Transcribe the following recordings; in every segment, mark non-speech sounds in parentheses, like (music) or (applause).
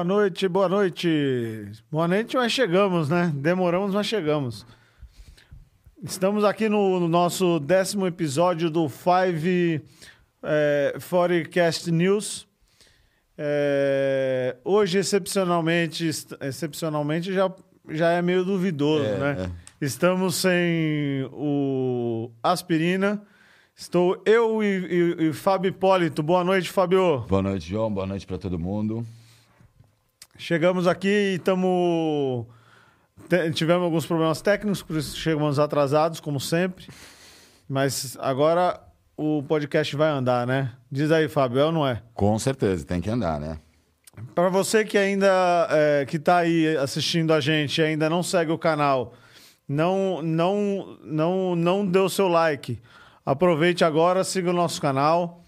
boa noite, boa noite. Boa noite, mas chegamos, né? Demoramos, mas chegamos. Estamos aqui no, no nosso décimo episódio do Five é, Forecast News. É, hoje, excepcionalmente, excepcionalmente já, já é meio duvidoso, é, né? É. Estamos sem o Aspirina. Estou eu e, e, e Fábio Hipólito. Boa noite, Fábio. Boa noite, João. Boa noite para todo mundo. Chegamos aqui e estamos. Tivemos alguns problemas técnicos, por isso chegamos atrasados, como sempre. Mas agora o podcast vai andar, né? Diz aí, Fábio, é ou não é? Com certeza, tem que andar, né? Para você que ainda é, que está aí assistindo a gente e ainda não segue o canal, não, não, não, não deu seu like Aproveite agora, siga o nosso canal.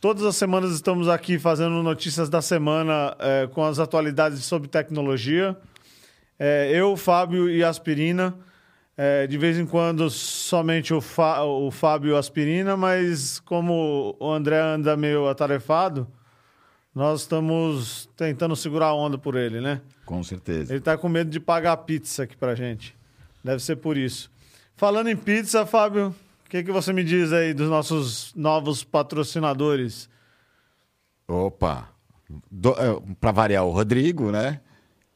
Todas as semanas estamos aqui fazendo notícias da semana é, com as atualidades sobre tecnologia. É, eu, Fábio e Aspirina. É, de vez em quando somente o, Fá, o Fábio Aspirina, mas como o André anda meio atarefado, nós estamos tentando segurar a onda por ele, né? Com certeza. Ele está com medo de pagar a pizza aqui pra gente. Deve ser por isso. Falando em pizza, Fábio, o que, que você me diz aí dos nossos novos patrocinadores? Opa! É, Para variar, o Rodrigo, né?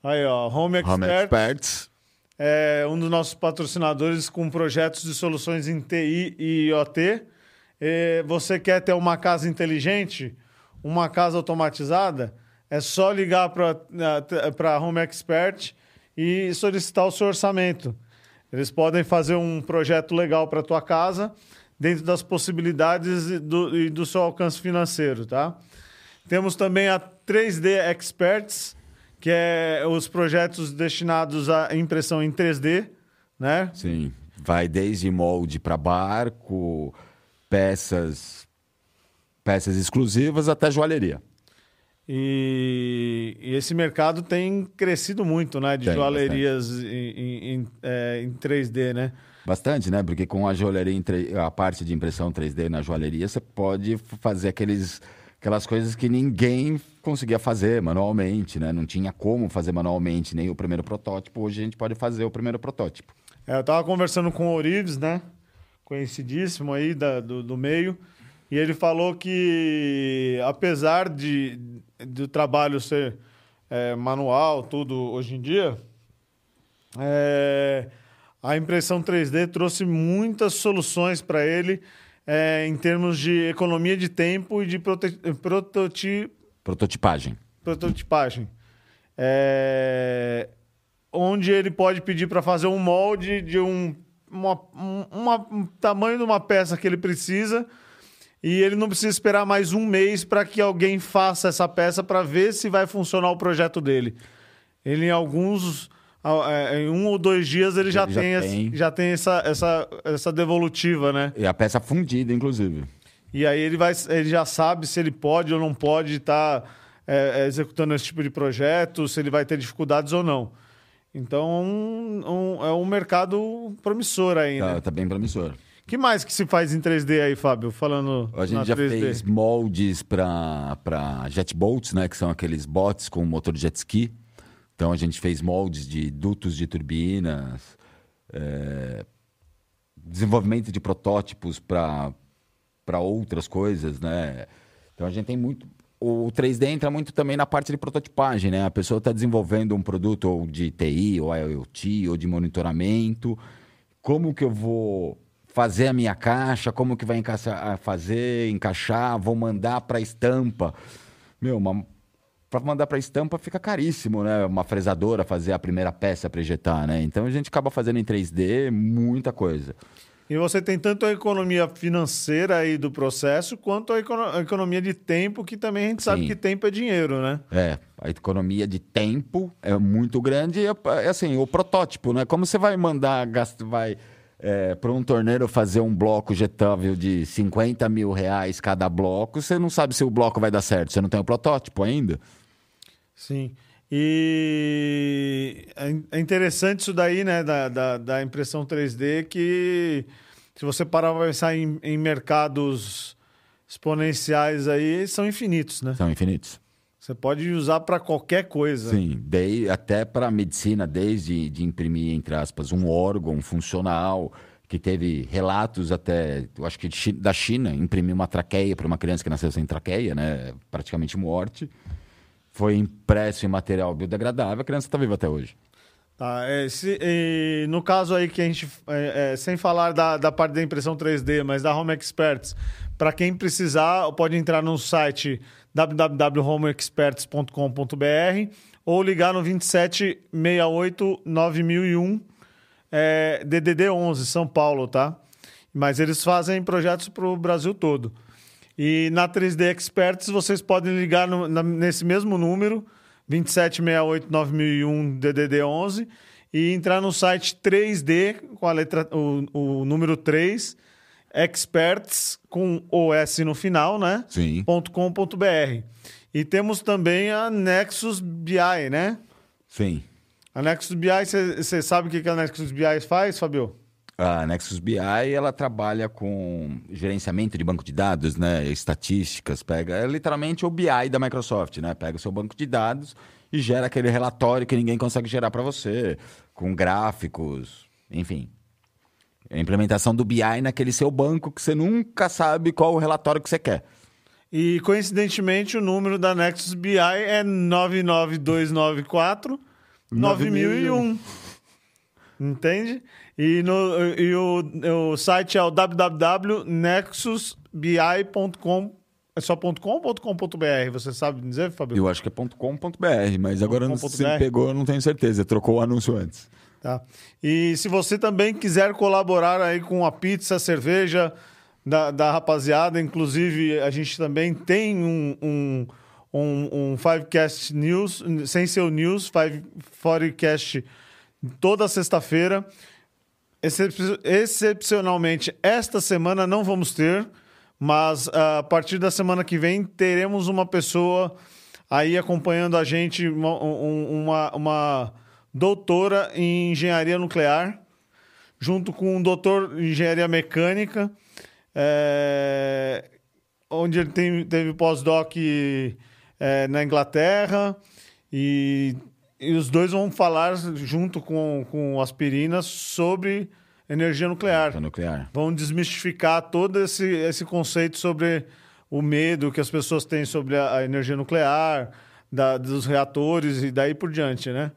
Aí, ó, Home, Expert, Home Experts. É um dos nossos patrocinadores com projetos de soluções em TI e IoT. E você quer ter uma casa inteligente, uma casa automatizada? É só ligar para a Home Expert e solicitar o seu orçamento. Eles podem fazer um projeto legal para tua casa, dentro das possibilidades e do, e do seu alcance financeiro, tá? Temos também a 3D Experts, que é os projetos destinados à impressão em 3D, né? Sim, vai desde molde para barco, peças, peças exclusivas até joalheria. E, e, esse mercado tem crescido muito, né? De tem, joalherias em, em, é, em, 3D, né? Bastante, né? Porque com a joalheria, a parte de impressão 3D na joalheria, você pode fazer aqueles, aquelas coisas que ninguém conseguia fazer manualmente, né? Não tinha como fazer manualmente nem o primeiro protótipo. Hoje a gente pode fazer o primeiro protótipo. É, eu estava conversando com o Orives, né? Conhecidíssimo aí da, do, do meio. E ele falou que, apesar de, do trabalho ser é, manual, tudo hoje em dia, é, a impressão 3D trouxe muitas soluções para ele é, em termos de economia de tempo e de prototi... prototipagem. Prototipagem. É, onde ele pode pedir para fazer um molde de um, uma, uma, um tamanho de uma peça que ele precisa e ele não precisa esperar mais um mês para que alguém faça essa peça para ver se vai funcionar o projeto dele. Ele, em alguns. É, em um ou dois dias, ele já, ele tem, já tem, já tem essa, essa, essa devolutiva, né? E a peça fundida, inclusive. E aí ele, vai, ele já sabe se ele pode ou não pode estar tá, é, é, executando esse tipo de projeto, se ele vai ter dificuldades ou não. Então, um, um, é um mercado promissor ainda. Tá, tá bem promissor que mais que se faz em 3D aí, Fábio? Falando A gente já 3D. fez moldes para jetboats, né? Que são aqueles bots com motor jet ski. Então a gente fez moldes de dutos de turbinas, é... desenvolvimento de protótipos para outras coisas, né? Então a gente tem muito. O 3D entra muito também na parte de prototipagem, né? A pessoa está desenvolvendo um produto ou de TI, ou IoT, ou de monitoramento. Como que eu vou fazer a minha caixa, como que vai encaixar, fazer, encaixar, vou mandar para estampa. Meu, para mandar para estampa fica caríssimo, né? Uma fresadora fazer a primeira peça para ejetar, né? Então a gente acaba fazendo em 3D muita coisa. E você tem tanto a economia financeira aí do processo, quanto a, a economia de tempo, que também a gente Sim. sabe que tempo é dinheiro, né? É, a economia de tempo é muito grande. É, é assim, o protótipo, né? Como você vai mandar, vai é, para um torneiro fazer um bloco jetável de 50 mil reais cada bloco, você não sabe se o bloco vai dar certo, você não tem o protótipo ainda. Sim. E é, é interessante isso daí, né, da, da, da impressão 3D, que se você parar para pensar em, em mercados exponenciais aí, são infinitos, né? São infinitos. Você pode usar para qualquer coisa. Sim, de, até para medicina, desde de imprimir, entre aspas, um órgão funcional, que teve relatos até, eu acho que da China, imprimir uma traqueia para uma criança que nasceu sem traqueia, né? praticamente morte. Foi impresso em material biodegradável, a criança está viva até hoje. Tá, é, se, e, no caso aí que a gente, é, é, sem falar da, da parte da impressão 3D, mas da Home Experts, para quem precisar, pode entrar no site www.homeexperts.com.br ou ligar no 2768 9001 é, DDD 11 São Paulo, tá? Mas eles fazem projetos para o Brasil todo. E na 3D Experts vocês podem ligar no, na, nesse mesmo número 2768 9001 DDD 11 e entrar no site 3D com a letra o, o número 3 experts com OS no final, né? Sim. .com.br. E temos também a Nexus BI, né? Sim. A Nexus BI, você sabe o que, que a Nexus BI faz, Fabio? A Nexus BI, ela trabalha com gerenciamento de banco de dados, né? Estatísticas, pega... É literalmente o BI da Microsoft, né? Pega o seu banco de dados e gera aquele relatório que ninguém consegue gerar para você, com gráficos, enfim. A implementação do BI naquele seu banco que você nunca sabe qual o relatório que você quer. E coincidentemente o número da Nexus BI é 99294 9001. Entende? E, no, e o, o site é o www.nexusbi.com. É só .com ou .com.br? Você sabe dizer, Fabio? Eu acho que é .com.br, mas agora não, se ele pegou, eu não tenho certeza. Trocou o anúncio antes. Tá. E se você também quiser colaborar aí com a pizza, a cerveja da, da rapaziada, inclusive a gente também tem um, um, um, um Fivecast News, sem seu news, Five Forecast toda sexta-feira. Excep excepcionalmente, esta semana não vamos ter, mas a partir da semana que vem teremos uma pessoa aí acompanhando a gente, uma, uma, uma doutora em engenharia nuclear, junto com um doutor em engenharia mecânica, é, onde ele tem, teve pós-doc é, na Inglaterra, e, e, os dois vão falar junto com, com aspirinas sobre energia nuclear. nuclear. Vão desmistificar todo esse, esse conceito sobre o medo que as pessoas têm sobre a, a energia nuclear, da, dos reatores e daí por diante, né?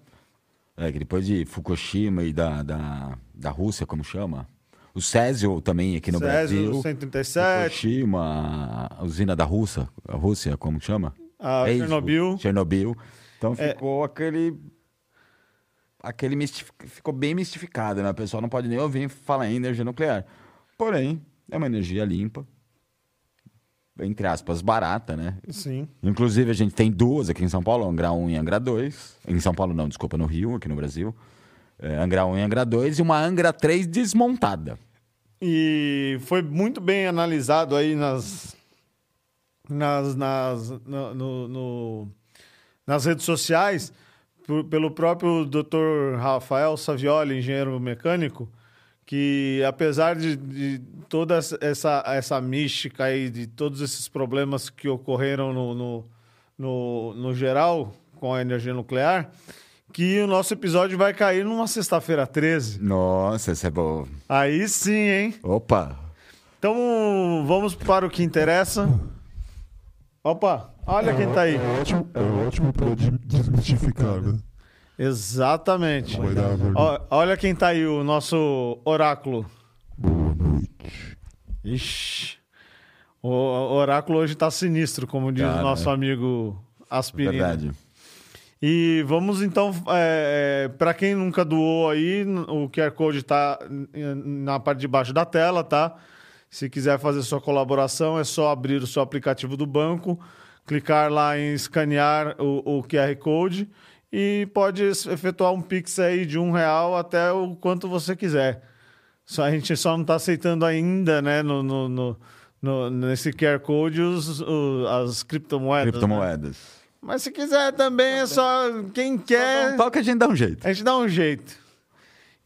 É, que depois de Fukushima e da, da, da Rússia, como chama? O Césio também aqui no Césio, Brasil. 137. Fukushima, a usina da Rússia, a Rússia, como chama? A é Chernobyl. Isso, Chernobyl. Então é. ficou é... aquele. Aquele mistif... ficou bem mistificado, né? O pessoal não pode nem ouvir falar em energia nuclear. Porém, é uma energia limpa, entre aspas, barata, né? Sim. Inclusive, a gente tem duas aqui em São Paulo, Angra 1 e Angra 2. Em São Paulo, não, desculpa, no Rio, aqui no Brasil. É, Angra 1 e Angra 2 e uma Angra 3 desmontada. E foi muito bem analisado aí nas. nas, nas no, no, no, nas redes sociais por, pelo próprio Dr. Rafael Savioli, engenheiro mecânico que apesar de, de, toda essa, essa mística aí, de todos esses problemas que ocorreram no, no, no, no geral com a energia nuclear, que o nosso episódio vai cair numa sexta-feira 13. Nossa, isso é bom. Aí sim, hein? Opa! Então vamos para o que interessa. Opa, olha é, quem tá aí. É ótimo, é ótimo para desmistificar, né? Exatamente. olha quem tá aí, o nosso oráculo. Boa noite. Ixi. O oráculo hoje tá sinistro, como diz Cara, o nosso é. amigo Aspirina. Verdade. E vamos então, é, é para quem nunca doou aí, o QR Code está na parte de baixo da tela, tá? Se quiser fazer sua colaboração, é só abrir o seu aplicativo do banco, clicar lá em escanear o, o QR Code e pode efetuar um Pix aí de um real até o quanto você quiser. Só, a gente só não está aceitando ainda, né, no, no, no, no, nesse QR Code, os, os as criptomoedas. Criptomoedas. Né? Mas se quiser também, é só quem quer. Só toque a gente dá um jeito. A gente dá um jeito.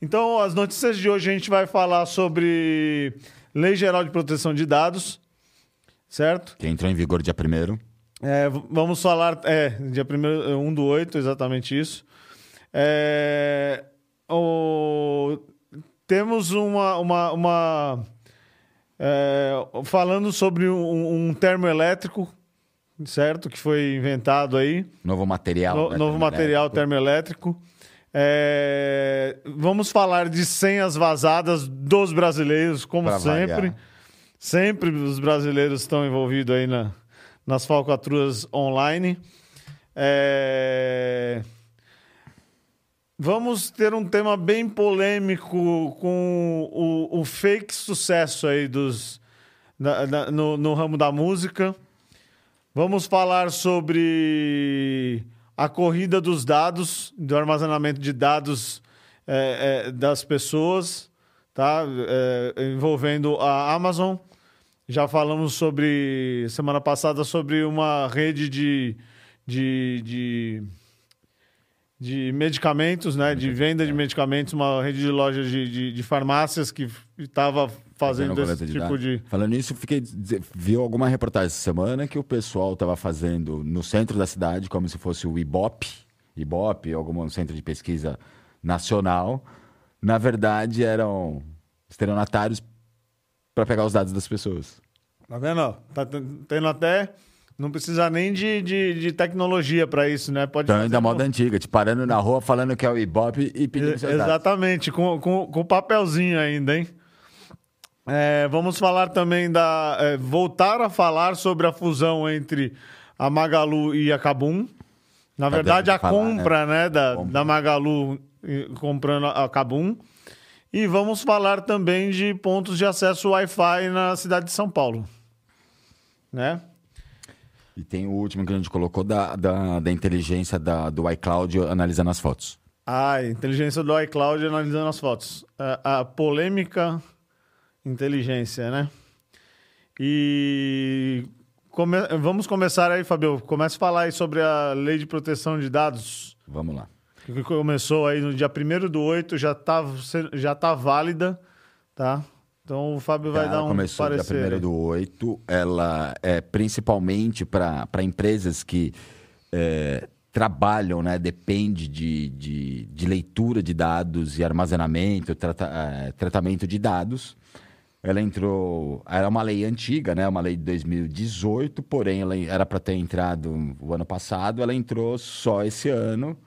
Então, as notícias de hoje a gente vai falar sobre Lei Geral de Proteção de Dados, certo? Que entrou em vigor dia 1 É, vamos falar. É, dia 1 um do 8, exatamente isso. É, o, temos uma. uma, uma é, falando sobre um, um termoelétrico, certo? Que foi inventado aí. Novo material. No, né, novo material termoelétrico. É, vamos falar de senhas vazadas dos brasileiros, como pra sempre. Variar. Sempre os brasileiros estão envolvidos aí na, nas falcatruas online. É... Vamos ter um tema bem polêmico com o, o fake sucesso aí dos, na, na, no, no ramo da música. Vamos falar sobre a corrida dos dados, do armazenamento de dados é, é, das pessoas, tá? É, envolvendo a Amazon. Já falamos sobre, semana passada, sobre uma rede de, de, de, de medicamentos, né? De venda de medicamentos, uma rede de lojas de, de, de farmácias que estava fazendo esse de tipo de... Falando nisso, fiquei viu alguma reportagem essa semana que o pessoal estava fazendo no centro da cidade, como se fosse o IBOP, IBOP, algum centro de pesquisa nacional. Na verdade, eram estelionatários para pegar os dados das pessoas. Tá vendo? Tá tendo até. Não precisa nem de, de, de tecnologia para isso, né? Pode então, da moda antiga, te parando na rua falando que é o Ibope e pedindo seus Exatamente, com, com, com papelzinho ainda, hein? É, vamos falar também da. É, voltar a falar sobre a fusão entre a Magalu e a Kabum. Na tá verdade, a falar, compra né? né da, compra. da Magalu comprando a Kabum. E vamos falar também de pontos de acesso Wi-Fi na cidade de São Paulo. Né? E tem o último que a gente colocou da, da, da inteligência da, do iCloud analisando as fotos. Ah, inteligência do iCloud analisando as fotos. A, a polêmica inteligência, né? E come... vamos começar aí, Fabio. Comece a falar aí sobre a lei de proteção de dados. Vamos lá que começou aí no dia 1 do 8, já está já tá válida, tá? Então o Fábio vai ela dar um começou parecer. Começou dia 1 do 8, ela é principalmente para empresas que é, trabalham, né? Depende de, de, de, leitura de dados e armazenamento, trata, é, tratamento de dados. Ela entrou. Era uma lei antiga, né? Uma lei de 2018, porém ela era para ter entrado o ano passado, ela entrou só esse ano.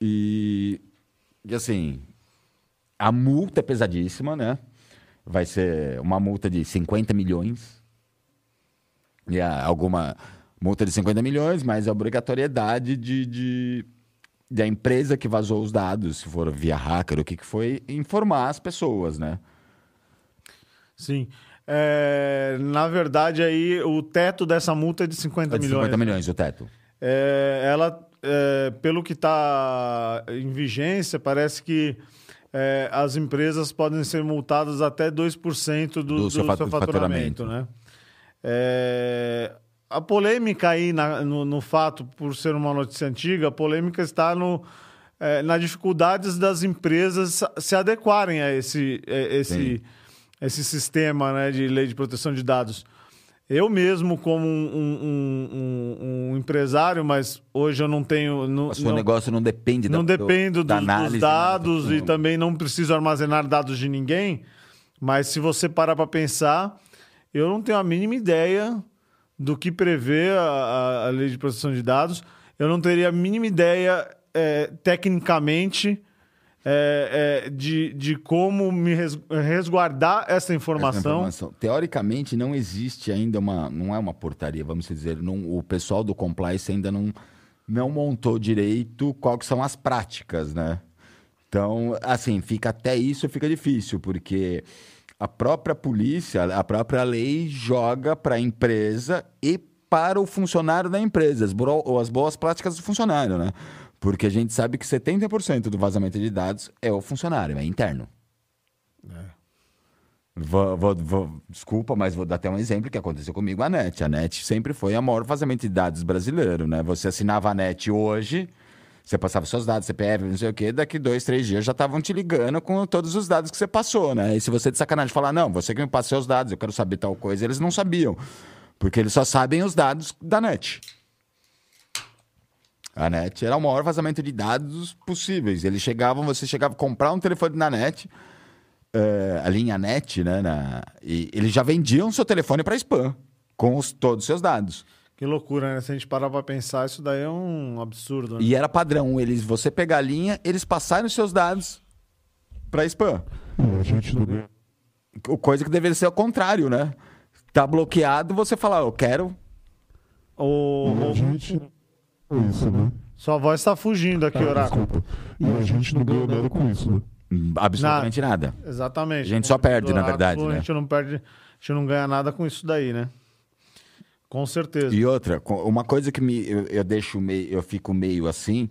E, e assim, a multa é pesadíssima, né? Vai ser uma multa de 50 milhões. E alguma multa de 50 milhões, mas a obrigatoriedade de, de, de, a empresa que vazou os dados, se for via hacker, o que, que foi, informar as pessoas, né? Sim. É, na verdade, aí o teto dessa multa é de 50 é de milhões. 50 milhões o teto. É, ela é, pelo que está em vigência, parece que é, as empresas podem ser multadas até 2% do, do, do seu, seu faturamento. Né? É, a polêmica aí na, no, no, fato, por ser uma notícia antiga, a polêmica está no, é, na dificuldades das empresas se adequarem a esse, é, esse, esse sistema né, de lei de proteção de dados. Eu mesmo, como um, um, um, um, empresário, mas hoje eu não tenho. Não, o seu não, negócio não depende não da, dependo do, da análise, dos né? dados né? e também não preciso armazenar dados de ninguém. Mas se você parar para pensar, eu não tenho a mínima ideia do que prevê a, a, lei de proteção de dados. Eu não teria a mínima ideia, é, tecnicamente, é, é, de, de como me resguardar essa informação. essa informação. Teoricamente, não existe ainda uma. Não é uma portaria, vamos dizer. Não, o pessoal do compliance ainda não, não montou direito quais são as práticas, né? Então, assim, fica até isso fica difícil, porque a própria polícia, a própria lei joga para a empresa e para o funcionário da empresa, as, as boas práticas do funcionário, né? Porque a gente sabe que 70% do vazamento de dados é o funcionário, é interno. É. Vou, vou, vou, desculpa, mas vou dar até um exemplo que aconteceu comigo, a NET. A NET sempre foi a maior vazamento de dados brasileiro, né? Você assinava a NET hoje, você passava seus dados, CPF, não sei o quê, daqui dois, três dias já estavam te ligando com todos os dados que você passou, né? E se você de sacanagem falar, não, você que me passou os dados, eu quero saber tal coisa, eles não sabiam. Porque eles só sabem os dados da net. A net era o maior vazamento de dados possíveis. Eles chegavam, você chegava a comprar um telefone na net, uh, a linha net, né? Na, e eles já vendiam seu telefone para spam, com os, todos os seus dados. Que loucura, né? Se a gente parar pra pensar, isso daí é um absurdo. Né? E era padrão, eles, você pegar a linha, eles passarem os seus dados para spam. a gente não Coisa que deveria ser o contrário, né? Tá bloqueado, você fala, eu quero. O, a gente isso, né? Sua voz tá fugindo aqui, ah, Oráculo. Desculpa. E a gente não ganha nada com isso, né? Absolutamente nada. nada. Exatamente. A gente só perde, na verdade, né? A gente não perde, a gente não ganha nada com isso daí, né? Com certeza. E outra, uma coisa que me, eu, eu deixo meio, eu fico meio assim,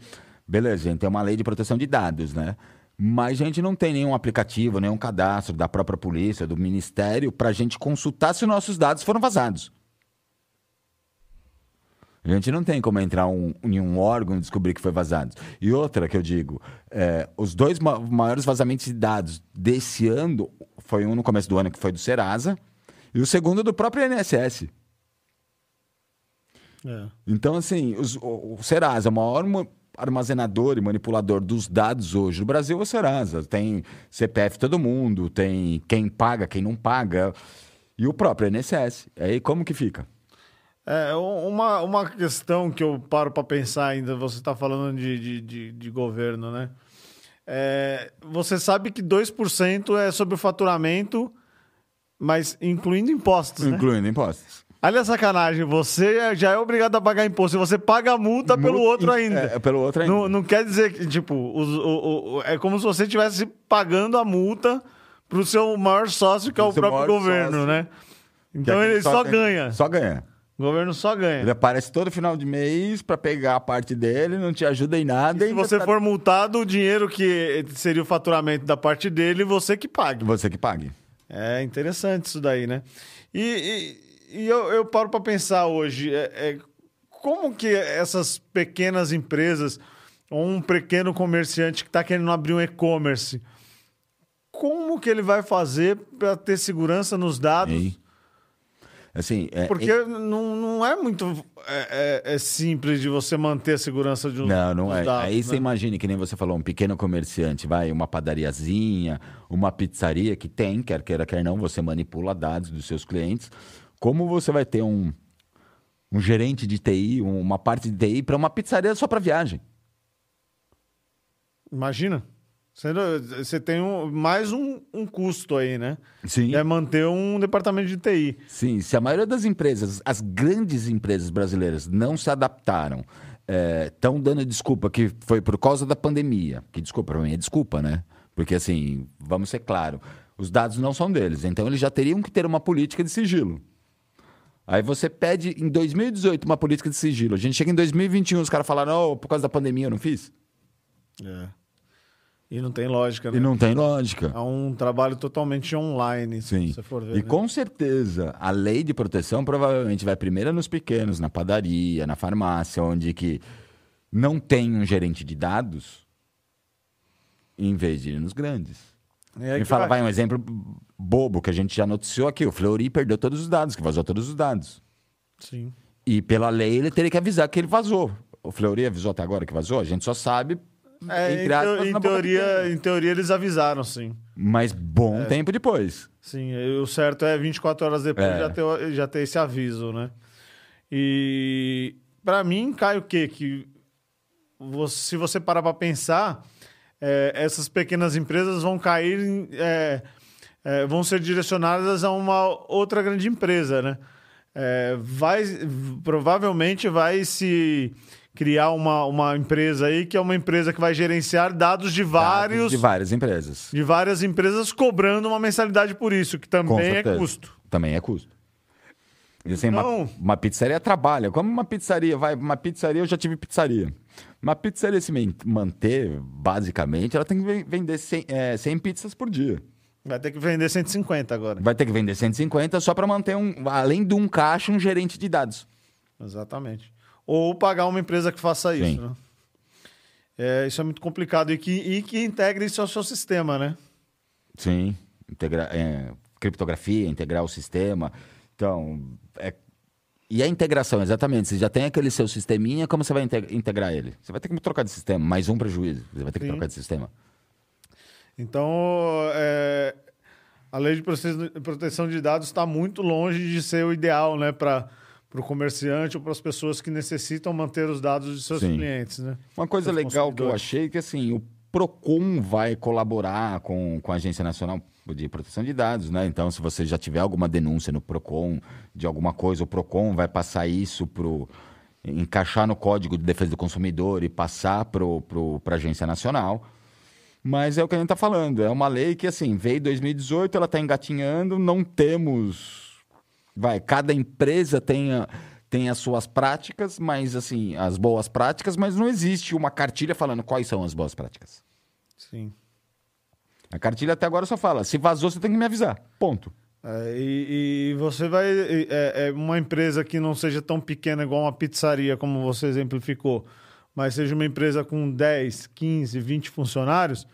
beleza, gente, tem uma lei de proteção de dados, né? Mas a gente não tem nenhum aplicativo, nenhum cadastro da própria polícia, do ministério, para a gente consultar se nossos dados foram vazados. A gente não tem como entrar um, em um órgão e descobrir que foi vazado. E outra que eu digo, é, os dois ma maiores vazamentos de dados desse ano foi um no começo do ano que foi do Serasa e o segundo do próprio INSS. É. Então, assim, os, o, o Serasa, o maior armazenador e manipulador dos dados hoje no Brasil é o Serasa. Tem CPF todo mundo, tem quem paga, quem não paga, e o próprio INSS. Aí como que fica? É, uma, uma questão que eu paro para pensar ainda, você está falando de, de, de, de, governo, né? É, você sabe que 2% é sobre o faturamento, mas incluindo impostos, né? Incluindo né? impostos. Olha a sacanagem, você já é obrigado a pagar imposto, você paga a multa Mul pelo outro ainda. É, pelo outro ainda. Não, não quer dizer que, tipo, o, o, o, é como se você estivesse pagando a multa pro seu maior sócio, que é o próprio governo, sócio, né? Então é ele só, só ganha. Só ganha. O governo só ganha. Ele aparece todo final de mês para pegar a parte dele, não te ajuda em nada. E se você tá... for multado, o dinheiro que seria o faturamento da parte dele, você que pague. Você que pague. É interessante isso daí, né? E, e, e eu, eu, paro para pensar hoje, é, é, como que essas pequenas empresas, ou um pequeno comerciante que está querendo abrir um e-commerce, como que ele vai fazer para ter segurança nos dados? Ei Assim, é, Porque é... Não, não é muito é, é, é, simples de você manter a segurança de um Não, não é. Dados, Aí né? você imagine, que nem você falou, um pequeno comerciante, vai, uma padariazinha, uma pizzaria que tem, quer queira, quer não, você manipula dados dos seus clientes. Como você vai ter um, um gerente de TI, uma parte de TI para uma pizzaria só para viagem? Imagina. Você tem um, mais um, um, custo aí, né? Sim. É manter um departamento de TI. Sim, se a maioria das empresas, as grandes empresas brasileiras, não se adaptaram, estão é, dando desculpa que foi por causa da pandemia. Que desculpa, para mim é desculpa, né? Porque assim, vamos ser claro, os dados não são deles, então eles já teriam que ter uma política de sigilo. Aí você pede em 2018 uma política de sigilo. A gente chega em 2021, os caras falaram, oh, por causa da pandemia eu não fiz. É. E não tem lógica, né? E não tem lógica. É um trabalho totalmente online, Sim. se você for ver. E né? com certeza, a lei de proteção provavelmente vai primeiro nos pequenos, na padaria, na farmácia, onde que não tem um gerente de dados, em vez de ir nos grandes. Me fala, vai. vai um exemplo bobo que a gente já noticiou aqui. O Fleury perdeu todos os dados, que vazou todos os dados. Sim. E pela lei ele teria que avisar que ele vazou. O Fleury avisou até agora que vazou? A gente só sabe é, em, aspas, em teoria, em teoria, eles avisaram, sim. Mas bom é. tempo depois. Sim, o certo é 24 horas depois é. já, ter, já ter esse aviso, né? E para mim cai o quê? Que você, se você parar para pensar, é, essas pequenas empresas vão cair, é, é, vão ser direcionadas a uma outra grande empresa, né? Vai, provavelmente vai se criar uma, uma empresa aí que é uma empresa que vai gerenciar dados de vários dados de várias empresas. de várias empresas cobrando uma mensalidade por isso que também é custo. Também é custo. Assim, então... uma, uma, pizzaria trabalha. Como uma pizzaria vai uma pizzaria eu já tive pizzaria. Uma pizzaria se manter basicamente ela tem que vender 100, é, 100 pizzas por dia. Vai ter que vender 150 agora. Vai ter que vender 150 só para manter um, além de um caixa, um gerente de dados. Exatamente ou pagar uma empresa que faça isso. Né? É, isso é muito complicado e que, e que integre isso ao seu sistema, né? Sim, Integra é, criptografia, integrar o sistema. Então, é, E a integração, exatamente. Você já tem aquele seu sisteminha, como você vai integrar ele? Você vai ter que trocar de sistema, mais um prejuízo. Você vai ter que Sim. trocar de sistema. Então, é, a lei de proteção de dados está muito longe de ser o ideal né, para o comerciante ou para as pessoas que necessitam manter os dados de seus Sim. clientes. Né? Uma coisa legal que eu achei é que assim, o PROCON vai colaborar com, com a Agência Nacional de Proteção de Dados, né? Então, se você já tiver alguma denúncia no PROCON de alguma coisa, o PROCON vai passar isso para encaixar no Código de Defesa do Consumidor e passar para a Agência Nacional. Mas é o que a gente está falando. É uma lei que, assim, veio em 2018, ela está engatinhando, não temos. Vai, cada empresa tem, tem as suas práticas, mas, assim, as boas práticas, mas não existe uma cartilha falando quais são as boas práticas. Sim. A cartilha até agora só fala: se vazou, você tem que me avisar. Ponto. É, e, e, você vai. É, é, uma empresa que não seja tão pequena igual uma pizzaria, como você exemplificou, mas seja uma empresa com 10, 15, 20 funcionários,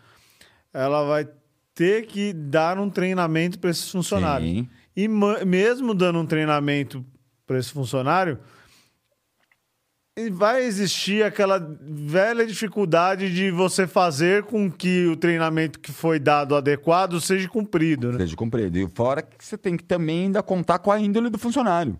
ela vai ter que dar um treinamento para esses funcionários. Sim. E mesmo dando um treinamento para esse funcionário, vai existir aquela velha dificuldade de você fazer com que o treinamento que foi dado adequado seja cumprido, né? Seja cumprido. E fora que você tem que também ainda contar com a índole do funcionário.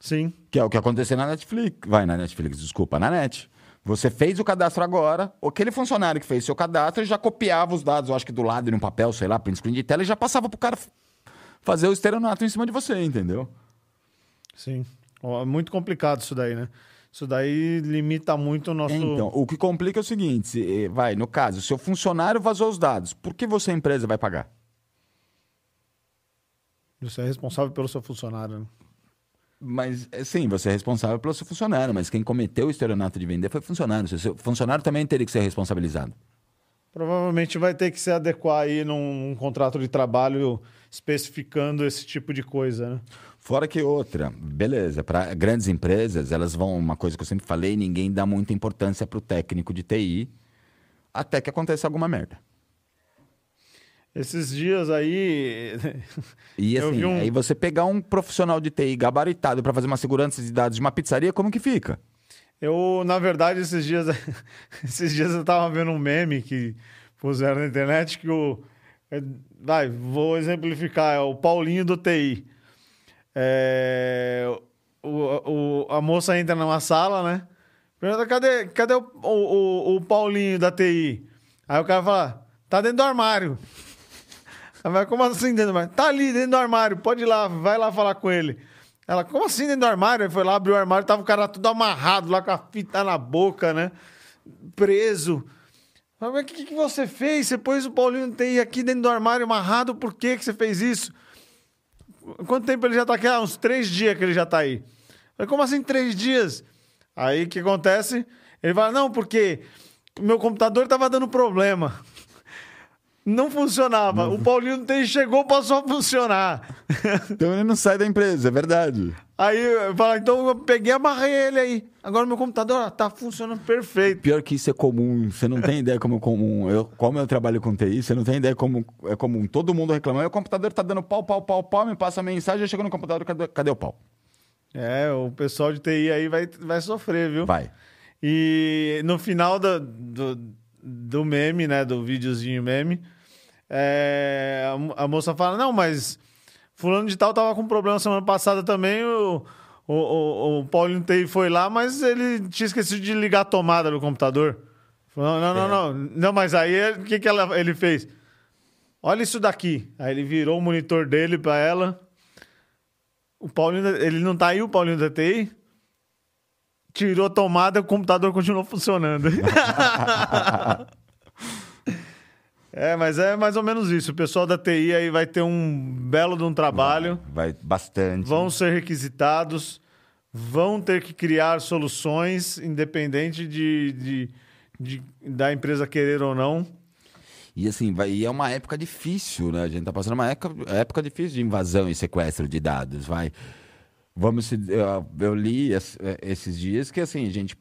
Sim. Que é o que aconteceu na Netflix. Vai na Netflix, desculpa, na net. Você fez o cadastro agora, aquele funcionário que fez seu cadastro já copiava os dados, eu acho que do lado, num papel, sei lá, print screen de tela, e já passava pro cara fazer o estelionato em cima de você, entendeu? Sim. É muito complicado isso daí, né? Isso daí limita muito o nosso. Então, o que complica é o seguinte: eh, vai, no caso, seu funcionário vazou os dados, por que você, empresa, vai pagar? Você é responsável pelo seu funcionário. Né? Mas, eh, sim, você é responsável pelo seu funcionário, mas quem cometeu o estelionato de vender foi funcionário. O seu funcionário também teria que ser responsabilizado. Provavelmente vai ter que se adequar aí num, num contrato de trabalho especificando esse tipo de coisa, né? Fora que outra, beleza, para grandes empresas, elas vão, uma coisa que eu sempre falei, ninguém dá muita importância para o técnico de TI até que aconteça alguma merda. Esses dias aí. (laughs) E assim, um... aí você pegar um profissional de TI gabaritado para fazer uma segurança de dados de uma pizzaria, como que fica? Eu, na verdade, esses dias, (laughs) esses dias eu tava vendo um meme que puseram na internet que o. É, vai, vou exemplificar, é o Paulinho do TI. É, o, o, a moça entra numa sala, né? Pergunta, cadê, cadê o, o, o Paulinho da TI? Aí o cara fala, tá dentro do armário. Ela como assim dentro do armário? Tá ali dentro do armário, pode ir lá, vai lá falar com ele. Ela, como assim dentro do armário? Ele foi lá, abriu o armário, tava o cara tudo amarrado lá com a fita na boca, né? Preso. Mas o que, que você fez? Você pôs o Paulinho TI aqui dentro do armário amarrado, por que, que você fez isso? Quanto tempo ele já tá aqui? Ah, uns três dias que ele já tá aí. Falei, como assim três dias? Aí o que acontece? Ele fala, não, porque meu computador tava dando problema. Não funcionava. Não. O Paulinho tem chegou, passou a funcionar. Então ele não sai da empresa, é verdade. Aí eu falo, então eu peguei e amarrei ele aí. Agora meu computador ó, tá funcionando perfeito. Pior que isso é comum, você não tem ideia como é comum. Eu, como eu trabalho com TI, você não tem ideia como é comum. Todo mundo reclamando, o computador tá dando pau, pau, pau, pau, me passa a mensagem, eu chego no computador, cadê, cadê o pau? É, o pessoal de TI aí vai, vai sofrer, viu? Vai. E no final do, do, do meme, né, do videozinho meme, é, a, a, moça fala: Não, mas Fulano de Tal tava com problema semana passada também. O, o, o, o Paulinho Tei foi lá, mas ele tinha esquecido de ligar a tomada do computador. Falou, não, não, é. não, não. Não, mas aí o que, que ela, ele fez? Olha isso daqui. Aí ele virou o monitor dele para ela. O Paulinho, ele não tá aí, o Paulinho da TI. Tirou a tomada, o computador continuou funcionando. (laughs) (laughs) É, mas é mais ou menos isso. O pessoal da TI aí vai ter um belo de um trabalho. Vai, vai bastante. Vão ser requisitados, vão ter que criar soluções, independente de, de, de da empresa querer ou não. E assim, vai, e é uma época difícil, né? A gente tá passando uma época, época difícil de invasão e sequestro de dados. Vai. Vamos eu li esses dias que assim a gente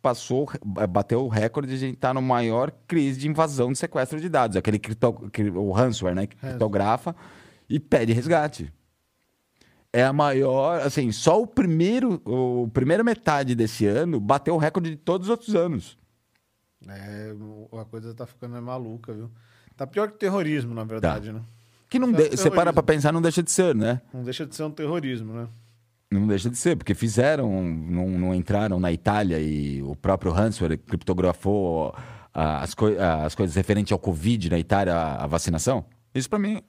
passou bateu o recorde de a gente estar tá no maior crise de invasão de sequestro de dados aquele cripto, o ransomware né que criptografa e pede resgate é a maior, assim, só o primeiro, o primeira metade desse ano bateu o recorde de todos os outros anos. É, a coisa tá ficando maluca, viu? Tá pior que terrorismo, na verdade, tá. né? Que não de... você para pra pensar, não deixa de ser, né? Não deixa de ser um terrorismo, né? Não deixa de ser, porque fizeram, não, não entraram na Itália e o próprio Hanswer criptografou as, co as coisas referentes ao Covid na Itália, a, a vacinação. Isso para mim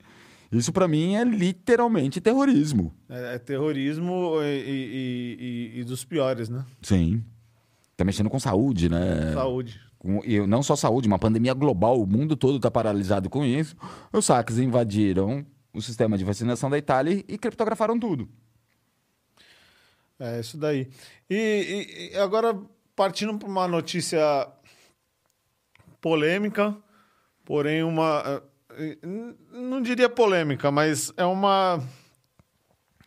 isso para mim é literalmente terrorismo. É, é terrorismo e, e, e, e, dos piores, né? Sim. Tá mexendo com saúde, né? Saúde. Com, e não só saúde, uma pandemia global, o mundo todo está paralisado com isso. Os saques invadiram o sistema de vacinação da Itália e criptografaram tudo. É isso daí. E, e agora, partindo para uma notícia polêmica, porém uma não diria polêmica, mas é uma,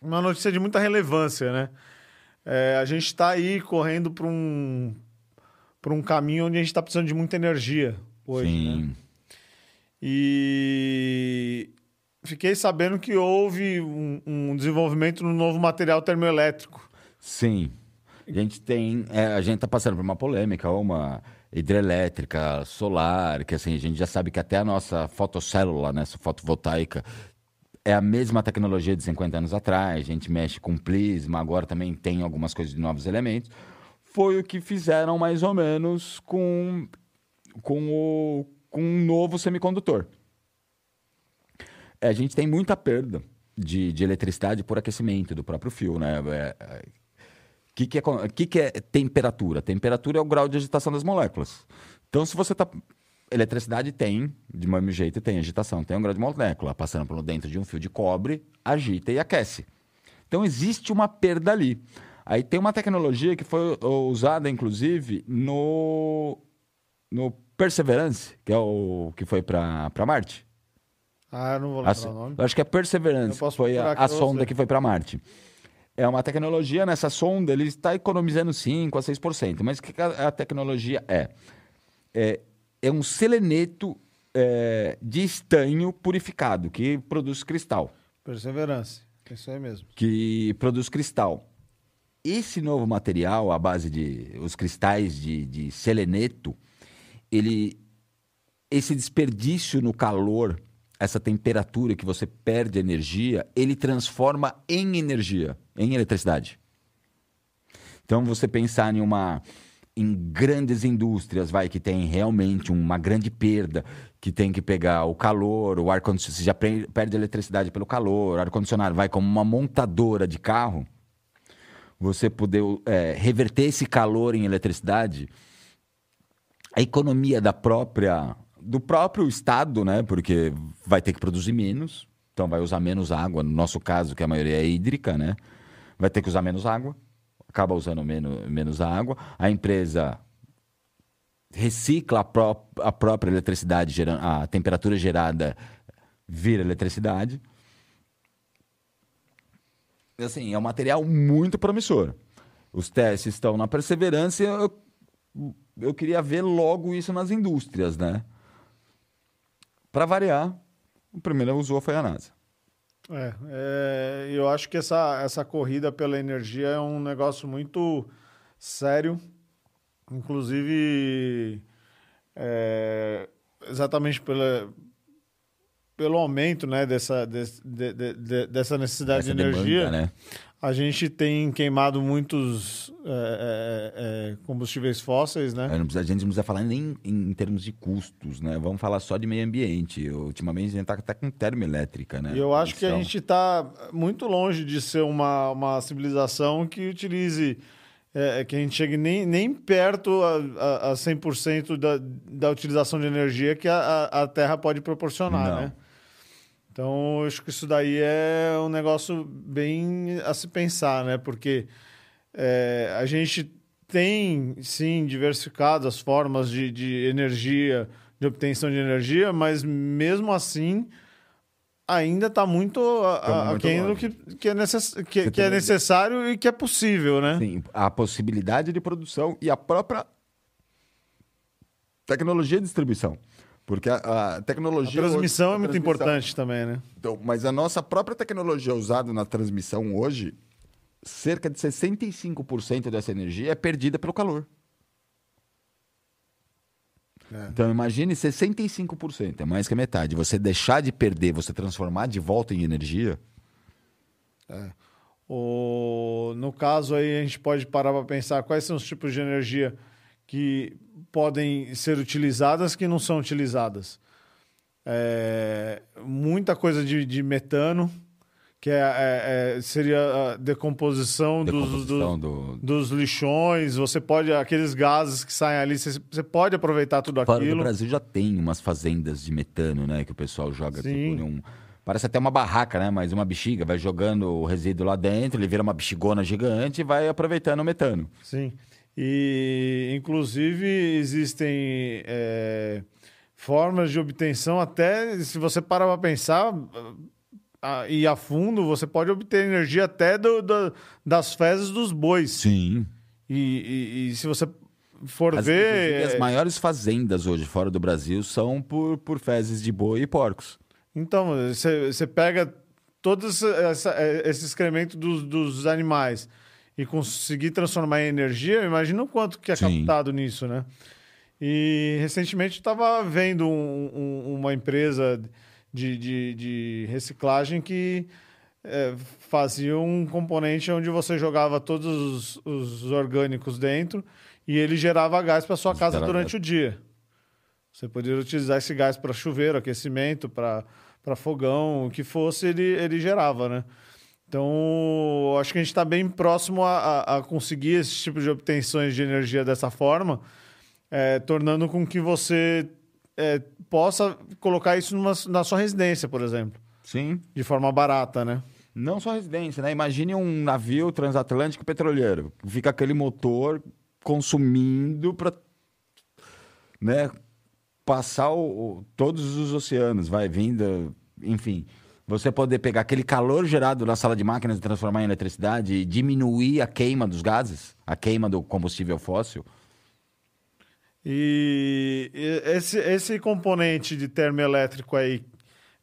uma notícia de muita relevância, né? É, a gente está aí correndo para um, um caminho onde a gente está precisando de muita energia hoje, Sim. Né? E fiquei sabendo que houve um, um, desenvolvimento no novo material termoelétrico. Sim. A gente tem. É, a gente está passando por uma polêmica, uma hidrelétrica, solar, que assim, a gente já sabe que até a nossa fotocélula, né, essa fotovoltaica, é a mesma tecnologia de 50 anos atrás, a gente mexe com plasma, agora também tem algumas coisas de novos elementos. Foi o que fizeram mais ou menos com, com, o, com um novo semicondutor. É, a gente tem muita perda de, de eletricidade por aquecimento do próprio fio, né? É, é que, que, é, que, que é temperatura? Temperatura é o grau de agitação das moléculas. Então, se você está. Eletricidade tem, de mesmo jeito, tem agitação, tem um grau de molécula. Passando por dentro de um fio de cobre, agita e aquece. Então, existe uma perda ali. Aí tem uma tecnologia que foi usada, inclusive, no, no Perseverance, que é o que foi para Marte. Ah, eu não vou lembrar a, o nome. Acho que é Perseverance, foi a, a sonda que foi para Marte é uma tecnologia, nessa sonda ele está economizando 5% a 6%. Mas o que a, tecnologia é? É, é um seleneto é, de estanho purificado, que produz cristal. Perseverança, isso aí mesmo. Que produz cristal. Esse novo material, à base de os cristais de, de seleneto, ele, esse desperdício no calor, essa temperatura que você perde energia, ele transforma em energia em eletricidade. Então, você pensar em uma em grandes indústrias, vai que tem realmente uma grande perda, que tem que pegar o calor, o ar condicionado, você já perde eletricidade pelo calor, ar condicionado, vai como uma montadora de carro, você poder é, reverter esse calor em eletricidade, a economia da própria do próprio estado, né? Porque vai ter que produzir menos, então vai usar menos água, no nosso caso que a maioria é hídrica, né? vai ter que usar menos água, acaba usando menos, menos água. A empresa recicla a, pró a própria eletricidade, gerando, a temperatura gerada vira eletricidade. Assim, é um material muito promissor. Os testes estão na perseverança. Eu, eu queria ver logo isso nas indústrias, né? Para variar, o primeiro usou foi a NASA. É, é, eu acho que essa, essa corrida pela energia é um negócio muito sério, inclusive é, exatamente pela, pelo aumento né, dessa, de, de, de, dessa necessidade Essa de energia. Demanda, né? A gente tem queimado muitos é, é, é, combustíveis fósseis, né? É, precisa, a gente não precisa falar nem em, em, termos de custos, né? Vamos falar só de meio ambiente. Ultimamente a gente está até com termoelétrica, né? E eu acho que a gente está muito longe de ser uma, uma civilização que utilize... É, que a gente chegue nem, nem perto a, a, a 100% da, da utilização de energia que a, a Terra pode proporcionar, não. né? Então, acho que isso daí é um negócio bem a se pensar, né? Porque é, a gente tem, sim, diversificado as formas de, de energia, de obtenção de energia, mas mesmo assim ainda está muito aquém do que, que, é necess, que, que é necessário e que é possível, né? Sim, a possibilidade de produção e a própria tecnologia de distribuição. Porque a, a tecnologia. A transmissão hoje, é muito transmissão, importante também, né? Então, mas a nossa própria tecnologia usada na transmissão hoje, cerca de 65% dessa energia é perdida pelo calor. É. Então imagine 65%, é mais que a metade. Você deixar de perder, você transformar de volta em energia. É. O... No caso aí, a gente pode parar para pensar quais são os tipos de energia que podem ser utilizadas que não são utilizadas. É... Muita coisa de, de metano, que é, é, é, seria a decomposição, decomposição dos, do... dos lixões. Você pode, aqueles gases que saem ali, você, você pode aproveitar tudo Fora aquilo. No Brasil já tem umas fazendas de metano, né? Que o pessoal joga tipo, um Parece até uma barraca, né? Mas uma bexiga, vai jogando o resíduo lá dentro, ele vira uma bexigona gigante e vai aproveitando o metano. Sim. E, inclusive, existem é, formas de obtenção, até se você parar para pensar a, e a fundo, você pode obter energia até do, do das fezes dos bois. Sim. E, e, e se você for as, ver. As maiores fazendas hoje fora do Brasil são por, por fezes de boi e porcos. Então, você pega todos essa, é, esse excremento dos, dos, animais e conseguir transformar em energia, imagina o quanto que é Sim. captado nisso, né? E recentemente estava vendo um, um, uma empresa de, de, de reciclagem que é, fazia um componente onde você jogava todos os, os orgânicos dentro e ele gerava gás para sua casa durante o dia. Você poderia utilizar esse gás para chuveiro, aquecimento, para para fogão, o que fosse, ele, ele gerava, né? Então, acho que a gente está bem próximo a, a, a, conseguir esse tipo de obtenções de energia dessa forma, é, tornando com que você é, possa colocar isso numa, na sua residência, por exemplo. Sim. De forma barata, né? Não só residência, né? Imagine um navio transatlântico petroleiro. Fica aquele motor consumindo para né, passar o, todos os oceanos, vai vindo, enfim. Você poder pegar aquele calor gerado na sala de máquinas e transformar em eletricidade e diminuir a queima dos gases, a queima do combustível fóssil. E esse, esse componente de termoelétrico aí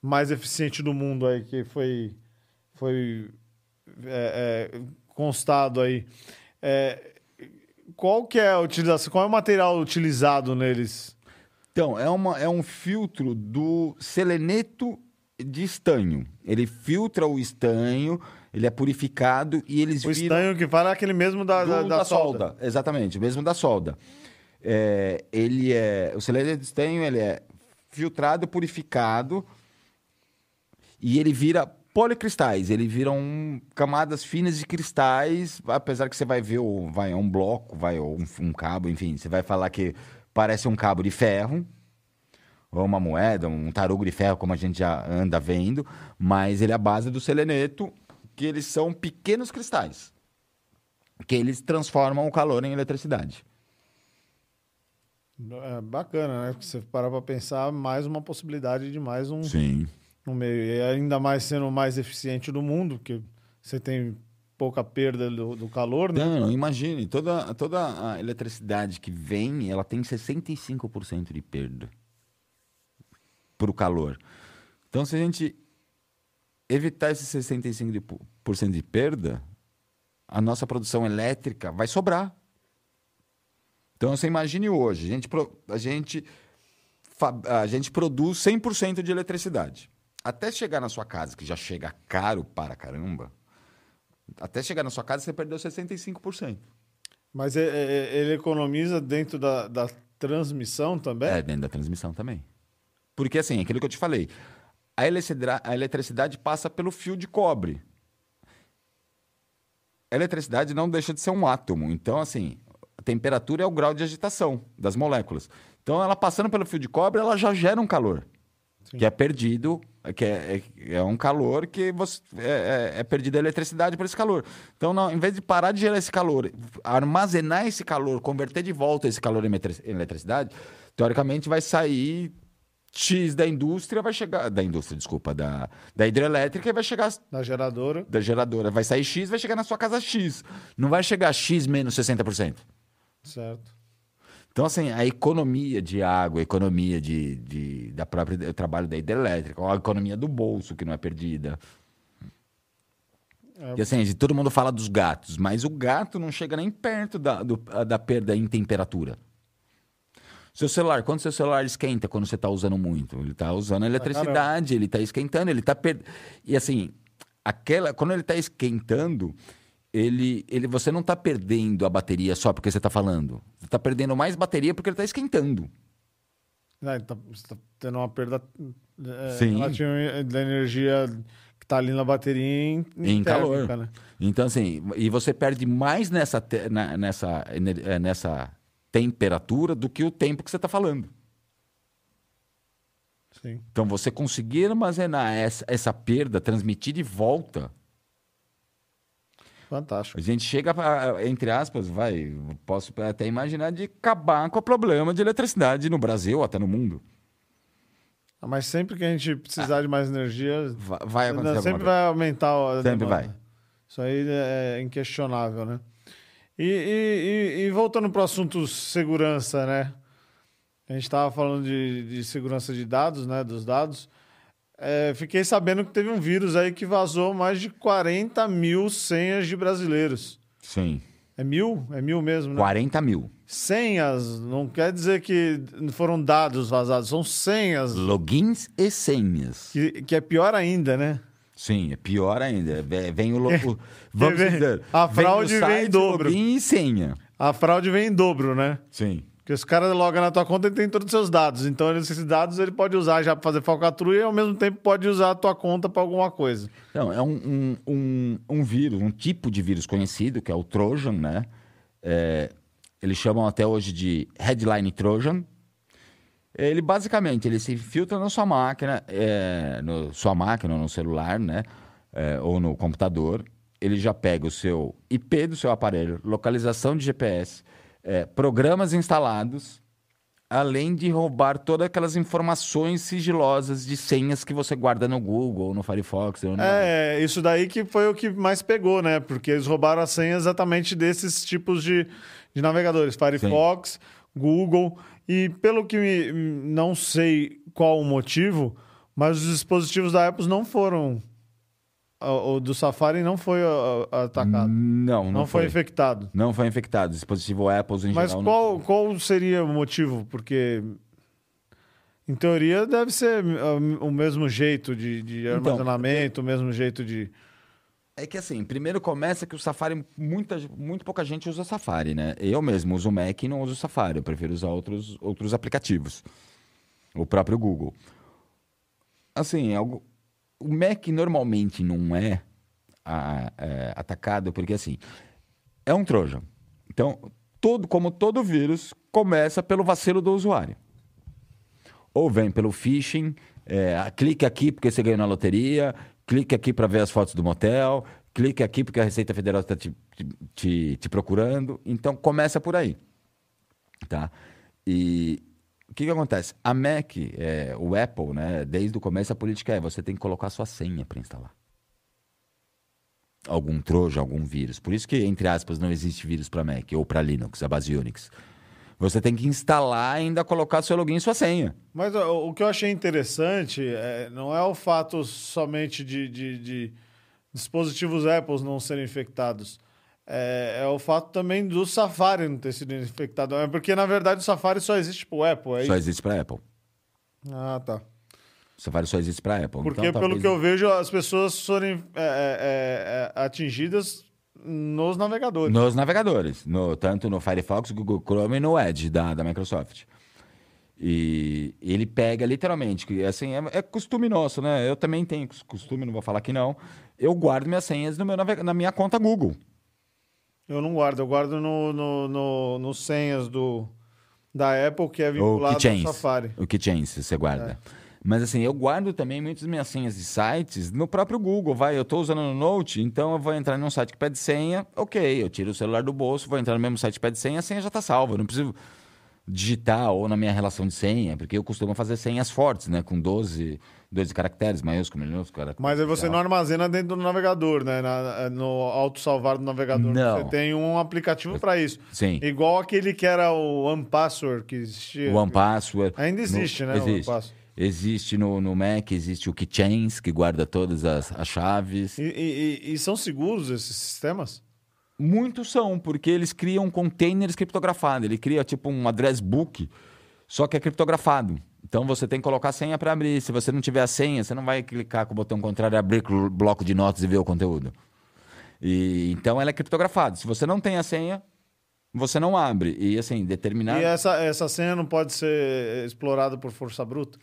mais eficiente do mundo aí que foi, foi é, é, constado aí, é, qual que é a utilização? Qual é o material utilizado neles? Então, é, uma, é um filtro do seleneto de estanho. Ele filtra o estanho, ele é purificado e eles O viram... estanho que fala é aquele mesmo da, da, da, da solda. solda. Exatamente, mesmo da solda. É, ele é... O seleneto de estanho, ele é filtrado, purificado e ele vira policristais. Ele vira um, camadas finas de cristais, apesar que você vai ver o, vai, um bloco, vai, um, um cabo, enfim, você vai falar que parece um cabo de ferro, ou uma moeda, um tarugo de ferro, como a gente já anda vendo, mas ele é a base do seleneto, que eles são pequenos cristais, que eles transformam o calor em eletricidade. É bacana, né? Porque você parar para pensar, mais uma possibilidade de mais um, Sim. um meio. E ainda mais sendo o mais eficiente do mundo, que você tem pouca perda do, do calor, né? Não, imagine, toda, toda a eletricidade que vem, ela tem 65% de perda para o calor. Então, se a gente evitar esse 65% de perda, a nossa produção elétrica vai sobrar. Então, você imagine hoje, a gente, a gente, a gente produz 100% de eletricidade. Até chegar na sua casa, que já chega caro para caramba, até chegar na sua casa, você perdeu 65%. Mas ele economiza dentro da, da transmissão também? É, dentro da transmissão também. Porque, assim, aquilo que eu te falei, a eletricidade, a eletricidade passa pelo fio de cobre. A eletricidade não deixa de ser um átomo. Então, assim, a temperatura é o grau de agitação das moléculas. Então, ela passando pelo fio de cobre, ela já gera um calor. Sim. que é perdido, que é, é, é um calor que você, é, é, é perdida a eletricidade por esse calor. Então, não, em vez de parar de gerar esse calor, armazenar esse calor, converter de volta esse calor em eletricidade, teoricamente vai sair X da indústria, vai chegar. Da indústria, desculpa, da, da hidrelétrica e vai chegar. Da geradora. Da geradora. Vai sair X, vai chegar na sua casa X. Não vai chegar X menos 60%. Certo. Então, assim, a economia de água, a economia de, de da própria trabalho da hidrelétrica, a economia do bolso que não é perdida. É. E assim, todo mundo fala dos gatos, mas o gato não chega nem perto da, do, da perda em temperatura. Seu celular, quando seu celular esquenta quando você está usando muito? Ele está usando eletricidade, ele está esquentando, ele está perdendo. E assim, aquela, quando ele está esquentando, ele, ele, você não está perdendo a bateria só porque você está falando. Você está perdendo mais bateria porque ele está esquentando. Não, tá, você está tendo uma perda é, da energia que está ali na bateria em, em, em calor. Né? Então, assim, e você perde mais nessa, na, nessa, é, nessa temperatura do que o tempo que você está falando. Sim. Então, você conseguir armazenar essa, essa perda, transmitir de volta. Fantástico. A gente chega, entre aspas, vai, posso até imaginar de acabar com o problema de eletricidade no Brasil, até no mundo. Ah, mas sempre que a gente precisar ah, de mais energia, vai, vai acontecer. Sempre vai aumentar. A sempre demanda. vai. Isso aí é inquestionável, né? E, e, e, voltando para o assunto segurança, né? A gente estava falando de, de, segurança de dados, né? Dos dados. É, fiquei sabendo que teve um vírus aí que vazou mais de 40 mil senhas de brasileiros. Sim. É mil? É mil mesmo, né? 40 mil. Senhas, não quer dizer que foram dados vazados, são senhas. Logins e senhas. Que, que é pior ainda, né? Sim, é pior ainda. Vem o. o vamos dizer. A fraude vem, vem em dobro. Login e senha. A fraude vem em dobro, né? Sim. Porque os caras logam na tua conta e tem todos os seus dados. Então, esses dados ele pode usar já para fazer falcatrua e ao mesmo tempo pode usar a tua conta para alguma coisa. Não, é um, um, um, um, vírus, um tipo de vírus conhecido, que é o Trojan, né? É, eles chamam até hoje de Headline Trojan, ele basicamente ele se filtra na sua máquina, é, no sua máquina, no celular, né? É, ou no computador. Ele já pega o seu IP do seu aparelho, localização de GPS, é, programas instalados, além de roubar todas aquelas informações sigilosas de senhas que você guarda no Google ou no Firefox. Ou no... É, isso daí que foi o que mais pegou, né? Porque eles roubaram as senhas exatamente desses tipos de, de navegadores: Firefox, Sim. Google. E pelo que me, não sei qual o motivo, mas os dispositivos da Apple não foram. O do Safari não foi atacado. Não, não, não foi. foi. infectado. Não foi infectado. Dispositivo Apple em Mas geral. Mas qual, não... qual seria o motivo? Porque em teoria, deve ser o mesmo jeito de, de então, armazenamento, então, o mesmo jeito de. É que assim, primeiro começa que o Safari, muita, muito pouca gente usa Safari, né? Eu mesmo uso o Mac e não uso o Safari, eu prefiro usar outros, outros aplicativos. O próprio Google. Assim, algo, o Mac normalmente não é, a, é, atacado porque assim, é um Trojan. Então, todo, como todo vírus, começa pelo vacilo do usuário. Ou vem pelo phishing, é, clique aqui porque você ganhou na loteria, clique aqui para ver as fotos do motel, clique aqui porque a Receita Federal está te, te, te, procurando. Então, começa por aí. Tá? E o que, que acontece? A Mac, é, o Apple, né, desde o começo, a política é você tem que colocar sua senha para instalar. Algum troja, algum vírus. Por isso que, entre aspas, não existe vírus para Mac ou para Linux, a base Unix. Você tem que instalar e ainda colocar seu login e sua senha. Mas o que eu achei interessante é, não é o fato somente de, de, de dispositivos Apple não serem infectados. É, é, o fato também do Safari não ter sido infectado. É porque, na verdade, o Safari só existe para o Apple. É só existe para Apple. Ah, tá. O Safari só existe para Apple. Porque, então, pelo talvez... que eu vejo, as pessoas forem é, é, é, atingidas nos navegadores. Nos navegadores. No, tanto no Firefox, Google Chrome e no Edge da, da Microsoft. E ele pega literalmente, que assim, é, é, costume nosso, né? Eu também tenho costume, não vou falar que não. Eu guardo minhas senhas no meu, na minha conta Google. Eu não guardo, eu guardo no, no, no, no senhas do, da Apple, que é vinculado ao Safari. O Keychains você guarda. É. Mas assim, eu guardo também muitas minhas senhas de sites no próprio Google. Vai, eu estou usando no Note, então eu vou entrar num site que pede senha, ok, eu tiro o celular do bolso, vou entrar no mesmo site que pede senha, a senha já está salva. Eu não preciso digitar ou na minha relação de senha, porque eu costumo fazer senhas fortes, né? Com 12, 12 caracteres, maiúsculo, minúsculo. Mas aí você não armazena dentro do navegador, né? Na, no auto-salvar do navegador. Não. Você tem um aplicativo para isso. Sim. Igual aquele que era o OnePassword, que existia. O OnePassword. Ainda existe, no... né? Existe. Existe no, no Mac, existe o Keychains, que guarda todas as, as chaves. E, e, e, são seguros esses sistemas? Muitos são, porque eles criam containers criptografados. Ele cria tipo um address book, só que é criptografado. Então você tem que colocar a senha para abrir. Se você não tiver a senha, você não vai clicar com o botão contrário, abrir o bloco de notas e ver o conteúdo. E, então ela é criptografada. Se você não tem a senha, você não abre. E assim, determinado. E essa, essa senha não pode ser explorada por força bruta?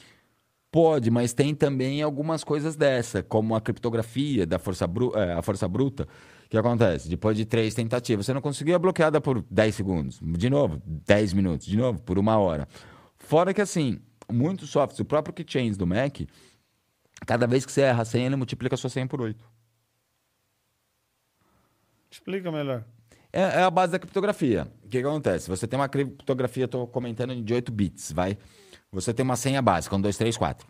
Pode, mas tem também algumas coisas dessa, como a criptografia da força, bru é, a força bruta. O que acontece? Depois de três tentativas, você não conseguiu, é bloqueada por 10 segundos. De novo, 10 minutos. De novo, por uma hora. Fora que, assim, muitos softwares, o próprio Keychains do Mac, cada vez que você erra a senha, ele multiplica a sua senha por 8. Explica melhor. É, é, a base da criptografia. O que, que acontece? Você tem uma criptografia, estou comentando, de 8 bits, vai? Você tem uma senha básica, 1, 2, 3, 4.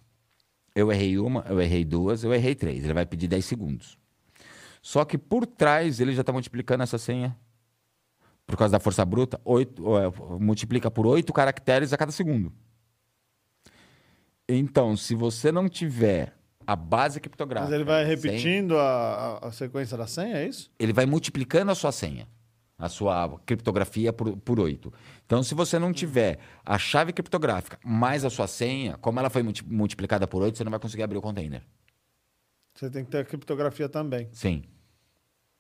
Eu errei uma, eu errei duas, eu errei três. Ele vai pedir 10 segundos. Só que por trás ele já está multiplicando essa senha, por causa da força bruta, 8, multiplica por 8 caracteres a cada segundo. Então, se você não tiver a base criptográfica. Mas ele vai repetindo senha, a, a, sequência da senha, é isso? Ele vai multiplicando a sua senha a sua criptografia por, por 8. Então, se você não tiver a chave criptográfica mais a sua senha, como ela foi multiplicada por 8, você não vai conseguir abrir o container. Você tem que ter a criptografia também. Sim.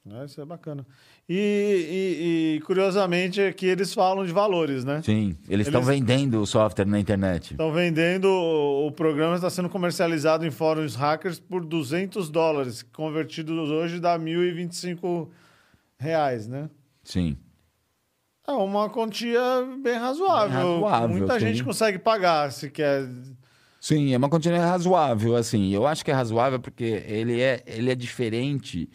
É, isso é bacana. E, e, e, curiosamente aqui eles falam de valores, né? Sim, eles estão vendendo o software na internet. Estão vendendo, o programa está sendo comercializado em fóruns hackers por 200 dólares, convertidos hoje dá 1.025 reais, né? Sim. É uma quantia bem razoável. Bem razoável Muita gente consegue pagar se quer. Sim, é uma quantia razoável, assim. Eu acho que é razoável porque ele é, ele é diferente.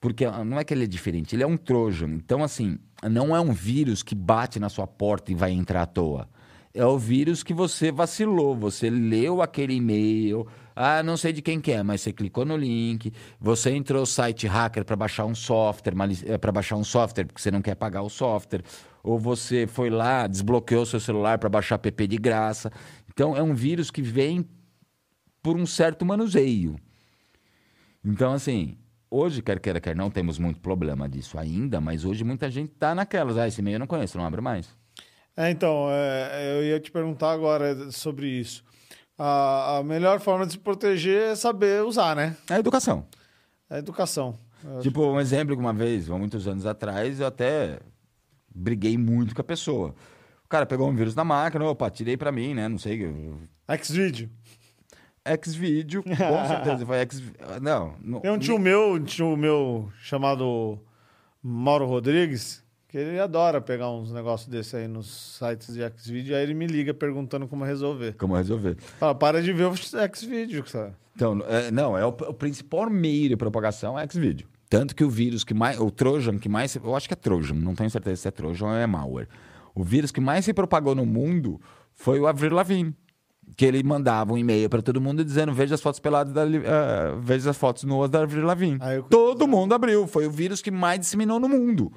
Porque não é que ele é diferente, ele é um Trojan. Então, assim, não é um vírus que bate na sua porta e vai entrar à toa. É o vírus que você vacilou, você leu aquele e-mail, ah, não sei de quem que é, mas você clicou no link, você entrou no site hacker para baixar um software, para baixar um software porque você não quer pagar o software, ou você foi lá, desbloqueou seu celular para baixar app de graça. Então é um vírus que vem por um certo manuseio. Então assim, hoje quer queira quer não temos muito problema disso ainda, mas hoje muita gente está naquelas, ah, esse e-mail eu não conheço, não abre mais. É, então, é, eu ia te perguntar agora sobre isso a, a melhor forma de se proteger é saber usar, né? É a educação. É a educação. Tipo, um exemplo que uma vez, há muitos anos atrás, eu até briguei muito com a pessoa. O cara pegou um vírus na máquina, opa, tirei pra mim, né? Não sei. Xvideo. Xvideo, com (laughs) certeza foi X. Não, não. Tem um tio meu, um tio meu chamado Mauro Rodrigues, que ele adora pegar uns negócios desse aí nos sites de Xvideo, aí ele me liga perguntando como resolver. Como resolver. Fala, para de ver o Xvideo, sabe? Então, é, não, é o, o, principal meio de propagação é Xvideo. Tanto que o vírus que mais. O Trojan que mais. Eu acho que é Trojan, não tenho certeza se é Trojan ou é malware. O vírus que mais se propagou no mundo foi o Avril Lavigne. Que ele mandava um e-mail para todo mundo dizendo: veja as fotos peladas da. Uh, veja as fotos nuas da Avril Lavigne. Todo mundo abriu. Foi o vírus que mais disseminou no mundo.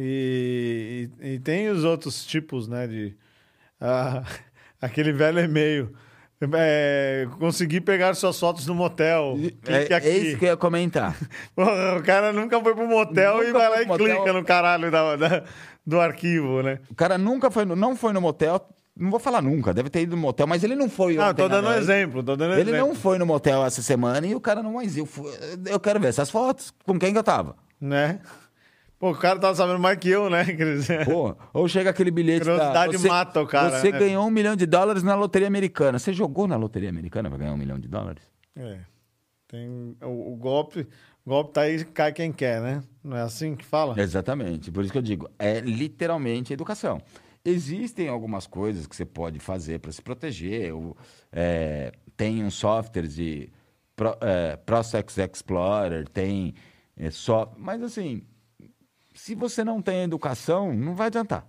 E, e, e, tem os outros tipos, né? De ah, (laughs) aquele velho e-mail. É, consegui pegar suas fotos no motel. É, é, isso que eu ia comentar. (laughs) o cara nunca foi pro motel nunca e vai lá e motel. clica no caralho da, da, do arquivo, né? O cara nunca foi, não foi no motel. Não vou falar nunca, deve ter ido no motel, mas ele não foi. Não, tô dando um exemplo, tô dando Ele exemplo. não foi no motel essa semana e o cara não mais. Eu, eu quero ver essas fotos. Com quem que eu tava? Né? Pô, o cara tava sabendo mais que eu, né? (laughs) Pô, ou chega aquele bilhete. Curiosidade da, você, mata o cara. Você né? ganhou um milhão de dólares na loteria americana. Você jogou na loteria americana para ganhar um milhão de dólares? É. Tem, o, o golpe. O golpe tá aí, cai quem quer, né? Não é assim que fala? Exatamente. Por isso que eu digo, é literalmente educação. Existem algumas coisas que você pode fazer para se proteger. Ou, é, tem um software de Pro, é, Prosex Explorer, tem é, só. Mas assim, se você não tem educação, não vai adiantar.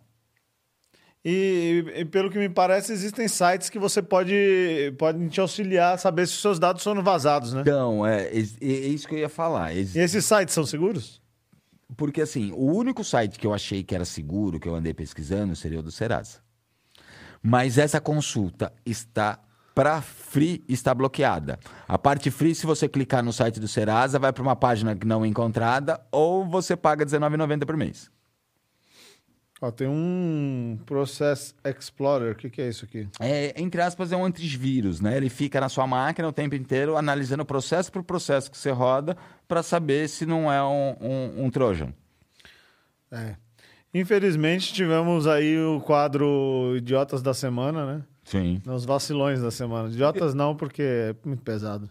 E, e, pelo que me parece, existem sites que você pode, pode te auxiliar a saber se os seus dados são vazados, né? Então, é, é, é isso que eu ia falar. E esses sites são seguros? Porque, assim, o único site que eu achei que era seguro, que eu andei pesquisando, seria o do Serasa. Mas essa consulta está para free está bloqueada. A parte free, se você clicar no site do Serasa, vai para uma página não encontrada ou você paga R$19,90 por mês. Ó, tem um Process Explorer. O que, que, é isso aqui? É, entre aspas, é um antivírus, né? Ele fica na sua máquina o tempo inteiro analisando processo por processo que você roda para saber se não é um, um, um Trojan. É. Infelizmente, tivemos aí o quadro Idiotas da Semana, né? Sim. Os vacilões da semana. Idiotas não, porque é muito pesado.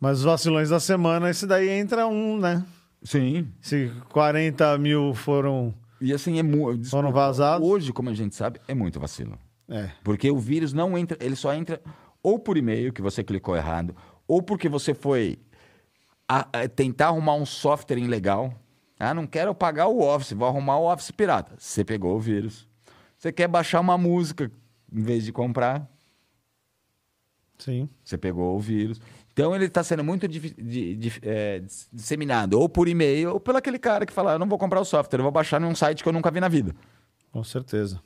Mas os vacilões da semana, esse daí entra um, né? Sim. Se 40 mil foram e assim, é muito. Foram vazados? Hoje, como a gente sabe, é muito vacilo. É. Porque o vírus não entra, ele só entra ou por e-mail, que você clicou errado, ou porque você foi a, a tentar arrumar um software ilegal. Ah, não quero pagar o Office, vou arrumar o Office pirata. Você pegou o vírus. Você quer baixar uma música em vez de comprar. Sim. Você pegou o vírus. Então ele está sendo muito de, de, de, é, disseminado, ou por e-mail, ou pelo aquele cara que fala: eu não vou comprar o software, eu vou baixar num site que eu nunca vi na vida. Com certeza.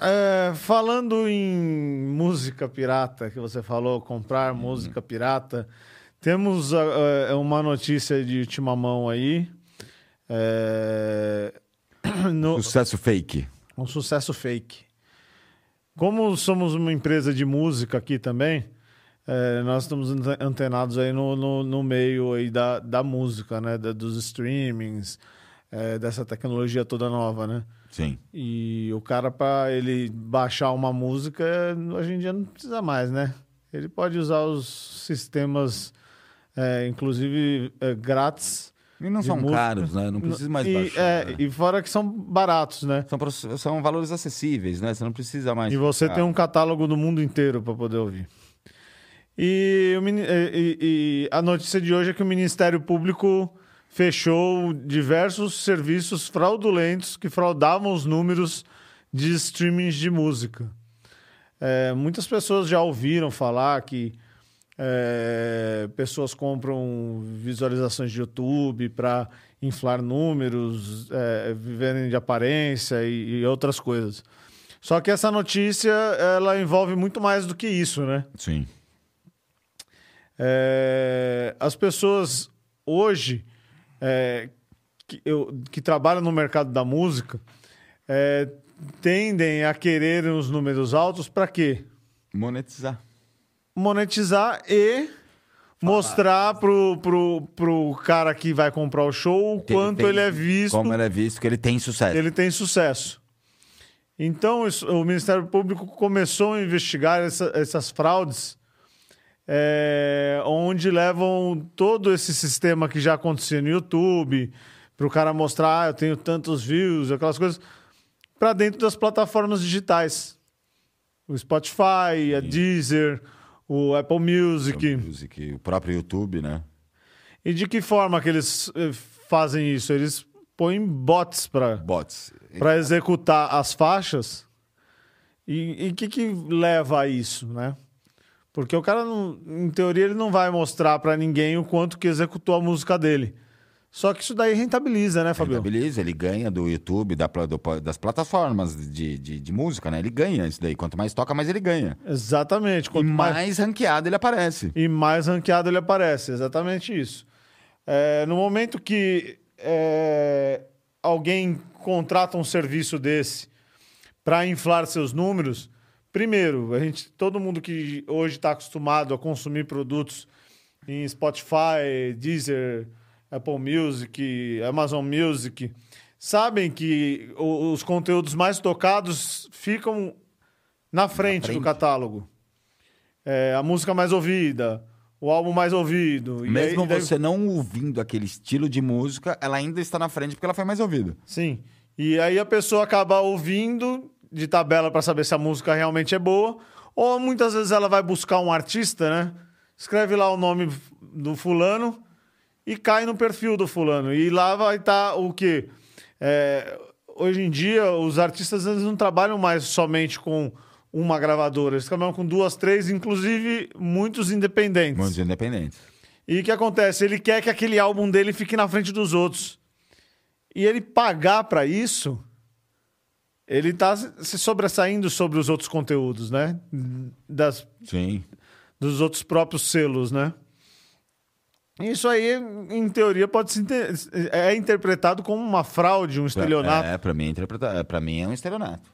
É, falando em música pirata, que você falou, comprar uhum. música pirata, temos uh, uma notícia de última mão aí. É, (clears throat) no, sucesso fake. Um sucesso fake. Como somos uma empresa de música aqui também, é, nós estamos antenados aí no, no, no, meio aí da, da música, né? Da, dos streamings, é, dessa tecnologia toda nova, né? Sim. E o cara, para ele baixar uma música, hoje em dia não precisa mais, né? Ele pode usar os sistemas, é, inclusive é, grátis. E não são música. caros, né? Não precisa mais e, baixar. É, né? E fora que são baratos, né? São, são valores acessíveis, né? Você não precisa mais. E você tem um catálogo do mundo inteiro para poder ouvir. E, e, e, a notícia de hoje é que o Ministério Público fechou diversos serviços fraudulentos que fraudavam os números de streamings de música. É, muitas pessoas já ouviram falar que é, pessoas compram visualizações de YouTube para inflar números, é, viverem de aparência e, e outras coisas. Só que essa notícia ela envolve muito mais do que isso, né? Sim. É, as pessoas hoje é, que, eu, que, trabalham no mercado da música é, tendem a querer os números altos para quê? Monetizar. Monetizar e mostrar pro, pro, pro cara que vai comprar o show o quanto ele, tem, ele é visto. Como ele é visto, que ele tem sucesso. Ele tem sucesso. Então, isso, o Ministério Público começou a investigar essa, essas fraudes é, onde levam todo esse sistema que já acontecia no YouTube, para o cara mostrar, ah, eu tenho tantos views, aquelas coisas, para dentro das plataformas digitais. O Spotify, a Deezer, o Apple Music. Apple Music, o próprio YouTube, né? E de que forma que eles eh, fazem isso? Eles põem bots para bots para executar as faixas. E o que, que leva a isso, né? Porque o cara, não, em teoria, ele não vai mostrar para ninguém o quanto que executou a música dele. Só que isso daí rentabiliza, né, Fabio? Rentabiliza, ele ganha do YouTube, da, do, das plataformas de, de, de, música, né? Ele ganha isso daí. Quanto mais toca, mais ele ganha. Exatamente. Quanto e mais, mais ranqueado ele aparece. E mais ranqueado ele aparece, exatamente isso. É, no momento que é, alguém contrata um serviço desse para inflar seus números, Primeiro, a gente, todo mundo que hoje está acostumado a consumir produtos em Spotify, Deezer, Apple Music, Amazon Music, sabem que os conteúdos mais tocados ficam na frente, na frente. do catálogo. É, a música mais ouvida, o álbum mais ouvido. Mesmo aí, você daí... não ouvindo aquele estilo de música, ela ainda está na frente porque ela foi mais ouvida. Sim. E aí a pessoa acaba ouvindo de tabela para saber se a música realmente é boa, ou muitas vezes ela vai buscar um artista, né? Escreve lá o nome do fulano e cai no perfil do fulano. E lá vai estar tá o quê? É, hoje em dia, os artistas eles não trabalham mais somente com uma gravadora, eles trabalham com duas, três, inclusive muitos independentes. Muitos independentes. E o que acontece? Ele quer que aquele álbum dele fique na frente dos outros. E ele pagar para isso ele está se sobressaindo sobre os outros conteúdos, né? Das, Sim. Dos outros próprios selos, né? Isso aí, em teoria, pode ser é interpretado como uma fraude, um estelionato. É, para mim, é, para mim é um estelionato.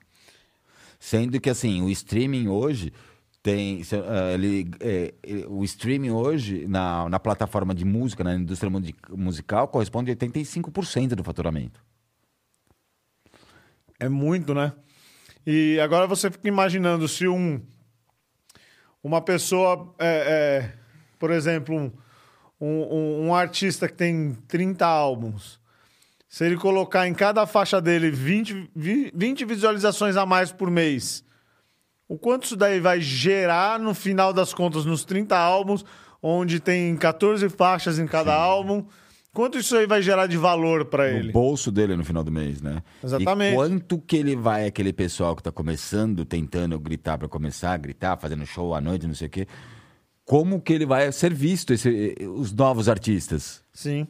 Sendo que assim, o streaming hoje tem uh, ele, é, o streaming hoje na, na plataforma de música, na indústria musical, corresponde a 85% do faturamento. É muito, né? E agora você fica imaginando se um uma pessoa, é, é, por exemplo, um, um, um, artista que tem 30 álbuns, se ele colocar em cada faixa dele 20, 20 visualizações a mais por mês, o quanto isso daí vai gerar no final das contas nos 30 álbuns, onde tem 14 faixas em cada Sim. álbum? Quanto isso aí vai gerar de valor para ele? No bolso dele no final do mês, né? Exatamente. E quanto que ele vai, aquele pessoal que tá começando, tentando gritar para começar a gritar, fazendo show à noite, não sei o quê. Como que ele vai ser visto, esse, os novos artistas? Sim.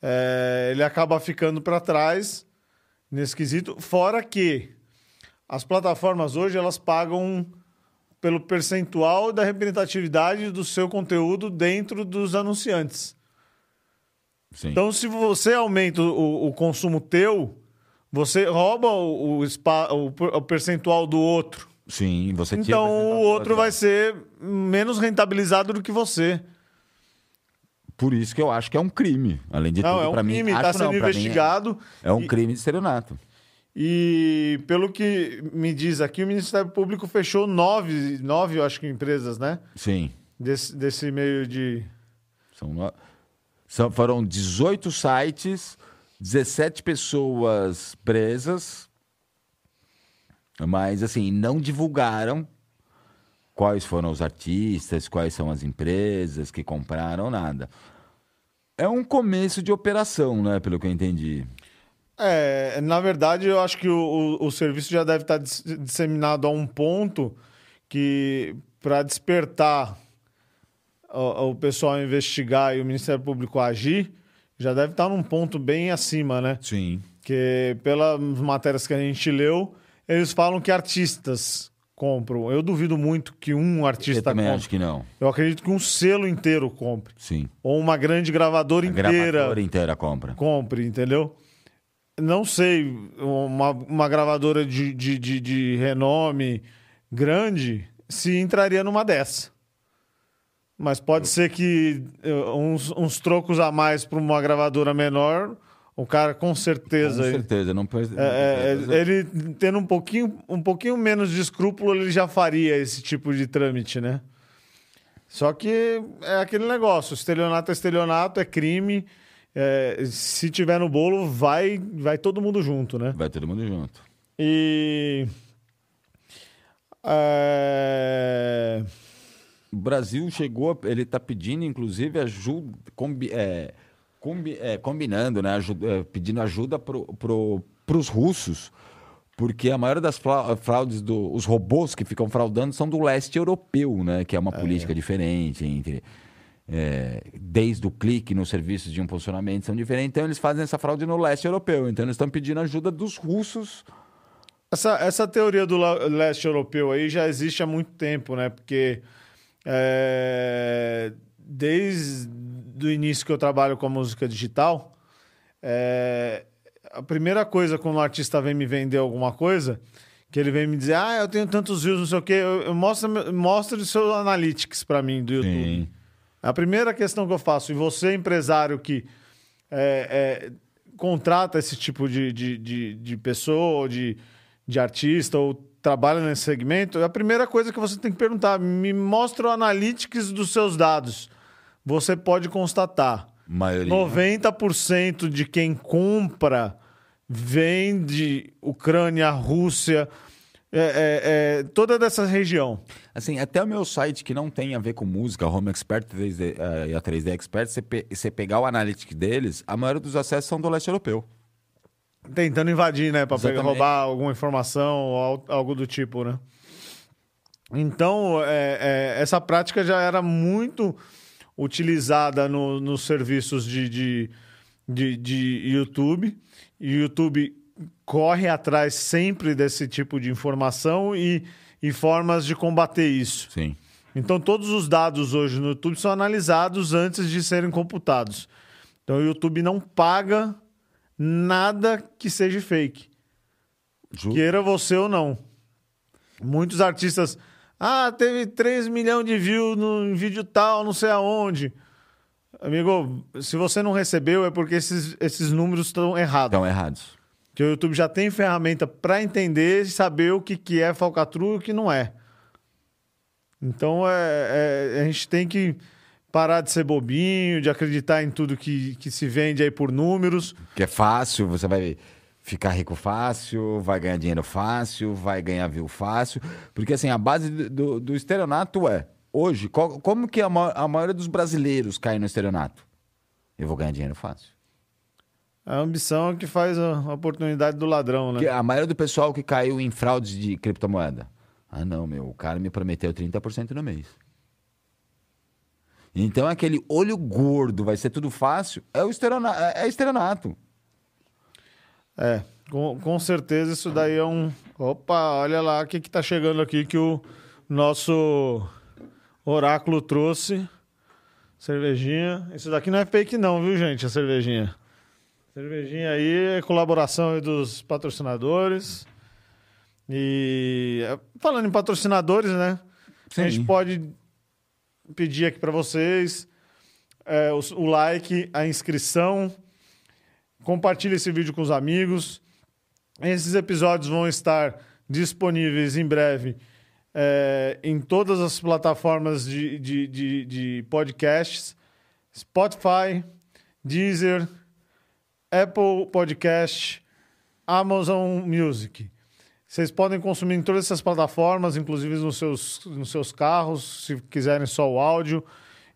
É, ele acaba ficando para trás nesse quesito. Fora que as plataformas hoje elas pagam pelo percentual da representatividade do seu conteúdo dentro dos anunciantes. Sim. Então, se você aumenta o, o consumo teu, você rouba o, o, o, percentual do outro. Sim, você Então, o outro vai ser menos rentabilizado do que você. Por isso que eu acho que é um crime. Além de não, tudo, é um para crime, mim, está sendo não, investigado. É, é, um e, crime de estelionato. E pelo que me diz aqui, o Ministério Público fechou nove, nove eu acho que empresas, né? Sim. Desse, desse meio de. São nove. São, foram 18 sites, 17 pessoas presas, mas assim, não divulgaram quais foram os artistas, quais são as empresas que compraram, nada. É um começo de operação, né? Pelo que eu entendi. É, na verdade, eu acho que o, o, o serviço já deve estar disseminado a um ponto que, para despertar o, o pessoal investigar e o Ministério Público agir, já deve estar num ponto bem acima, né? Sim. Que pelas matérias que a gente leu, eles falam que artistas compram. Eu duvido muito que um artista Eu também compre. acho que não. Eu acredito que um selo inteiro compre. Sim. Ou uma grande gravadora a inteira. Gravadora inteira compra. Compre, entendeu? Não sei, uma, uma gravadora de, de, de, de renome grande se entraria numa dessa. Mas pode ser que uh, uns, uns trocos a mais para uma gravadora menor, o cara com certeza. Com certeza, não pode. É, é, ele tendo um pouquinho, um pouquinho menos de escrúpulo, ele já faria esse tipo de trâmite, né? Só que é aquele negócio: estelionato é estelionato, é crime. É, se tiver no bolo, vai, vai todo mundo junto, né? Vai todo mundo junto. E. É... O Brasil chegou, ele está pedindo, inclusive, ajuda, combi, é, combi, é, combinando, né, ajuda, é, pedindo ajuda para pro, os russos, porque a maioria das fraudes, do, os robôs que ficam fraudando são do leste europeu, né, que é uma é. política diferente entre... É, desde o clique nos serviços de impulsionamento são diferentes, então eles fazem essa fraude no leste europeu. Então eles estão pedindo ajuda dos russos. Essa, essa teoria do leste europeu aí já existe há muito tempo, né? Porque é, desde o início que eu trabalho com a música digital, é, a primeira coisa quando um artista vem me vender alguma coisa, que ele vem me dizer, ah, eu tenho tantos views, não sei o quê, eu, eu mostro, mostra os seus analytics para mim do YouTube. Sim. A primeira questão que eu faço, e você, empresário que é, é, contrata esse tipo de, de, de, de pessoa, de, de artista, ou trabalha nesse segmento, a primeira coisa que você tem que perguntar, me mostra o analytics dos seus dados. Você pode constatar. Maioria. 90% de quem compra vem de Ucrânia, Rússia, é, é, é, toda dessa região. Assim, até o meu site que não tem a ver com música, Home Expert 3D, uh, e a 3D Expert, você, pe você pegar o analytics deles, a maioria dos acessos são do leste europeu. Tentando invadir, né? Para roubar alguma informação ou algo do tipo, né? Então, é, é, essa prática já era muito utilizada no, nos serviços de, de, de, de YouTube. E o YouTube corre atrás sempre desse tipo de informação e, e formas de combater isso. Sim. Então, todos os dados hoje no YouTube são analisados antes de serem computados. Então, o YouTube não paga nada que seja fake. Justo. Queira você ou não. Muitos artistas. Ah, teve 3 milhões de views no vídeo tal, não sei aonde. Amigo, se você não recebeu, é porque esses, esses números estão errados. Estão errados. Que o YouTube já tem ferramenta para entender e saber o que, que é falcatrua e o que não é. Então é, é, a gente tem que parar de ser bobinho, de acreditar em tudo que, que se vende aí por números. Que é fácil, você vai ficar rico fácil, vai ganhar dinheiro fácil, vai ganhar view fácil. Porque assim, a base do, do estelionato é, hoje, qual, como que a, a maioria dos brasileiros cai no estelionato? Eu vou ganhar dinheiro fácil. A ambição é que faz a oportunidade do ladrão, né? Que a maioria do pessoal que caiu em fraudes de criptomoeda. Ah, não, meu, o cara me prometeu 30% no mês. Então aquele olho gordo, vai ser tudo fácil, é o estelionato. É, é estelionato. É, com, com certeza isso daí é um. Opa, olha lá o que, que tá chegando aqui que o nosso oráculo trouxe. Cervejinha. Isso daqui não é fake, não, viu, gente? A cervejinha. Cervejinha aí, colaboração aí dos patrocinadores. E é, falando em patrocinadores, né? Sim. A gente pode pedir aqui para vocês é, o, o, like, a inscrição. Compartilhe esse vídeo com os amigos. Esses episódios vão estar disponíveis em breve é, em todas as plataformas de, de, de, de podcasts: Spotify, Deezer, Apple Podcast, Amazon Music. Vocês podem consumir em todas essas plataformas, inclusive nos seus, nos seus carros, se quiserem só o áudio.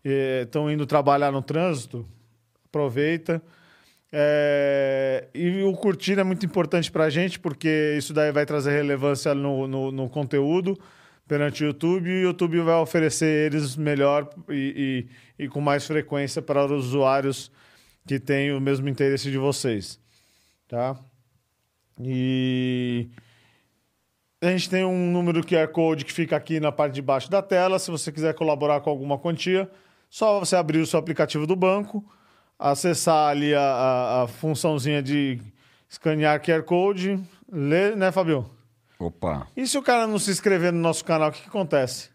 Estão indo trabalhar no trânsito, aproveita. É, e o curtir é muito importante para a gente, porque isso daí vai trazer relevância no, no, no, conteúdo perante o YouTube e o YouTube vai oferecer eles melhor e, e, e com mais frequência para os usuários que têm o mesmo interesse de vocês, tá? E a gente tem um número QR Code que fica aqui na parte de baixo da tela. Se você quiser colaborar com alguma quantia, só você abrir o seu aplicativo do banco, acessar ali a, a, a funçãozinha de escanear QR Code, ler, né, Fabio? Opa. E se o cara não se inscrever no nosso canal, o que, que acontece?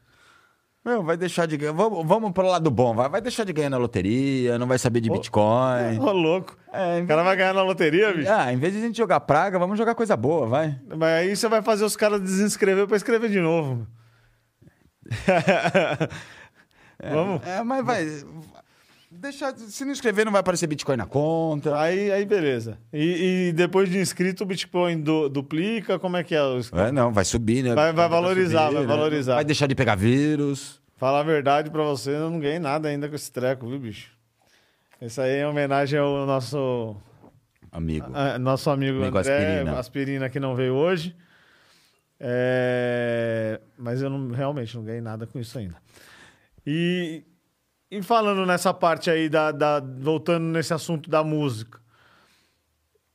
Meu, vai deixar de ganhar. Vamos, vamos pro lado bom, vai, vai deixar de ganhar na loteria, não vai saber de Bitcoin. Ô, louco. É, o cara vai ganhar na loteria, bicho? Ah, em vez de a gente jogar praga, vamos jogar coisa boa, vai. Mas aí você vai fazer os caras desinscrever pra escrever de novo. (laughs) é, vamos? É, mas vai. Deixa, se não inscrever, não vai aparecer Bitcoin na conta. Aí, aí beleza. E, e depois de inscrito, o Bitcoin du, duplica? Como é que é? é não, vai subir, né? Vai, vai valorizar, vai, subir, vai né? valorizar. Vai deixar de pegar vírus. Falar a verdade pra você, eu não ganhei nada ainda com esse treco, viu, bicho? Isso aí é homenagem ao nosso... Amigo. A, nosso amigo, amigo André, aspirina. aspirina, que não veio hoje. É... Mas eu não, realmente não ganhei nada com isso ainda. E e falando nessa parte aí, da, da, voltando nesse assunto da música,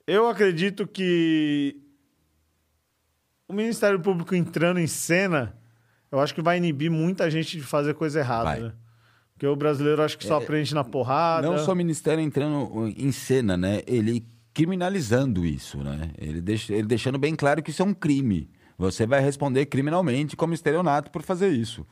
eu acredito que o Ministério Público entrando em cena, eu acho que vai inibir muita gente de fazer coisa errada. Né? Porque o brasileiro acho que só é, aprende na porrada. Não só o Ministério entrando em cena, né? Ele criminalizando isso, né? Ele, deixa, ele deixando bem claro que isso é um crime. Você vai responder criminalmente como estelionato por fazer isso.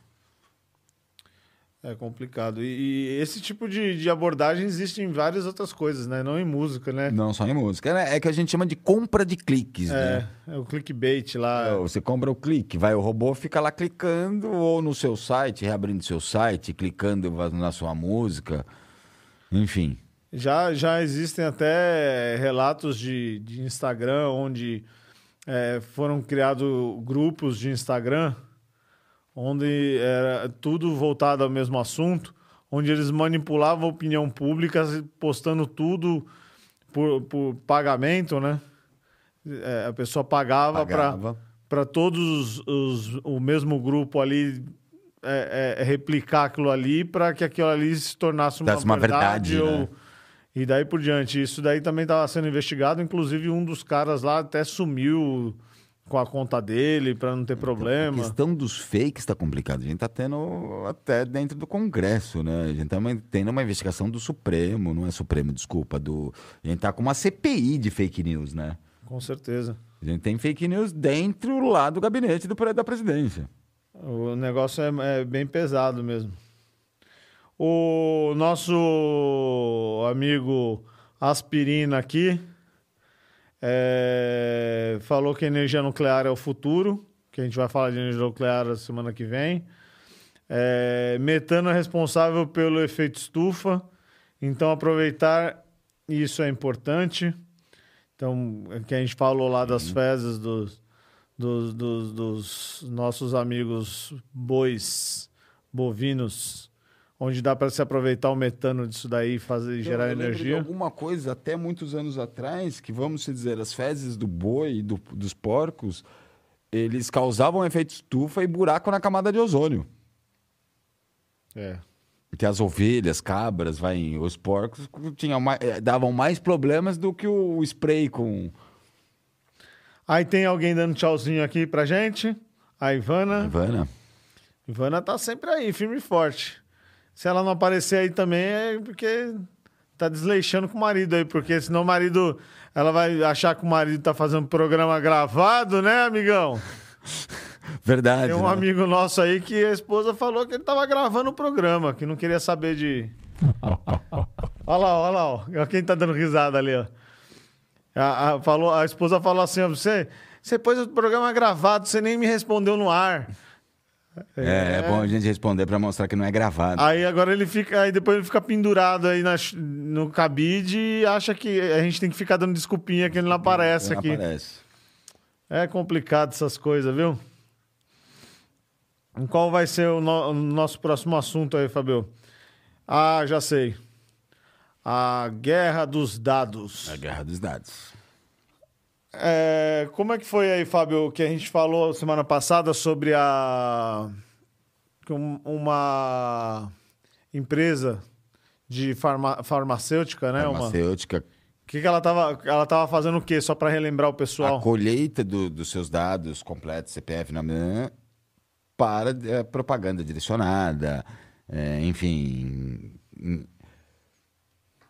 É complicado. E, e esse tipo de, de, abordagem existe em várias outras coisas, né? Não em música, né? Não só em música. É, é que a gente chama de compra de cliques, é, né? É o clickbait lá. É, você compra o clique, vai o robô fica lá clicando ou no seu site, reabrindo seu site, clicando na sua música, enfim. Já, já existem até relatos de, de Instagram onde é, foram criados grupos de Instagram onde era tudo voltado ao mesmo assunto, onde eles manipulavam a opinião pública, postando tudo por, por pagamento, né? É, a pessoa pagava, pagava. para todos os, os, o mesmo grupo ali é, é, replicar aquilo ali para que aquilo ali se tornasse uma, uma verdade, verdade né? ou... E daí por diante. Isso daí também estava sendo investigado. Inclusive, um dos caras lá até sumiu com a conta dele para não ter problema. A questão dos fakes está complicada. A gente está tendo até dentro do Congresso, né? A gente está tendo uma investigação do Supremo, não é Supremo, desculpa, do. A gente está com uma CPI de fake news, né? Com certeza. A gente tem fake news dentro lá do gabinete do, da presidência. O negócio é, é bem pesado mesmo. O nosso amigo Aspirina aqui é, falou que energia nuclear é o futuro, que a gente vai falar de energia nuclear a semana que vem. É, metano é responsável pelo efeito estufa, então aproveitar isso é importante. Então, é que a gente falou lá das uhum. fezes dos, dos, dos, dos nossos amigos bois bovinos onde dá para se aproveitar o metano disso daí e fazer então, gerar energia. alguma coisa até muitos anos atrás que vamos dizer as fezes do boi e do, dos porcos eles causavam efeito estufa e buraco na camada de ozônio. É. Que as ovelhas, cabras, vai, os porcos tinham mais, eh, davam mais problemas do que o spray com. Aí tem alguém dando tchauzinho aqui pra gente. A Ivana. Ivana. Ivana tá sempre aí, firme e forte. Se ela não aparecer aí também é porque tá desleixando com o marido aí, porque senão o marido. Ela vai achar que o marido tá fazendo programa gravado, né, amigão? (laughs) Verdade. Tem um né? amigo nosso aí que a esposa falou que ele tava gravando o programa, que não queria saber de. (laughs) olha lá, olha lá, ó. Quem tá dando risada ali, ó. A, a, falou, a esposa falou assim: ó, você, você pôs o programa gravado, você nem me respondeu no ar. É, é, bom a gente responder para mostrar que não é gravado. Aí agora ele fica, aí depois ele fica pendurado aí na, no cabide e acha que a gente tem que ficar dando desculpinha que ele não aparece não aqui. Aparece. É complicado essas coisas, viu? Qual vai ser o, no, o nosso próximo assunto aí, Fabio? Ah, já sei. A guerra dos dados. A guerra dos dados. É, como é que foi aí, Fábio, que a gente falou semana passada sobre a uma empresa de farma, farmacêutica, né? Farmacêutica. O que, que ela estava ela tava fazendo o quê? Só para relembrar o pessoal. A colheita do, dos seus dados completos, CPF, né, para é, propaganda direcionada, é, enfim,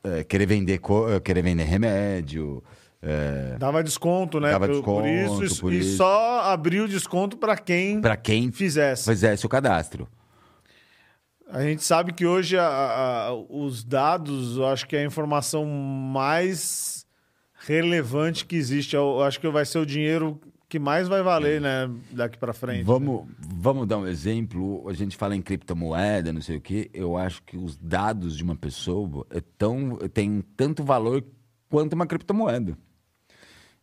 é, querer vender querer vender remédio, é... Dava desconto, né? Dava por, desconto, por isso, por e isso. só abriu desconto para quem, pra quem fizesse. fizesse o cadastro. A gente sabe que hoje a, a, os dados, eu acho que é a informação mais relevante que existe. Eu acho que vai ser o dinheiro que mais vai valer, né, daqui para frente. Vamos, né? vamos dar um exemplo. A gente fala em criptomoeda, não sei o quê. Eu acho que os dados de uma pessoa é tão, tem tanto valor quanto uma criptomoeda.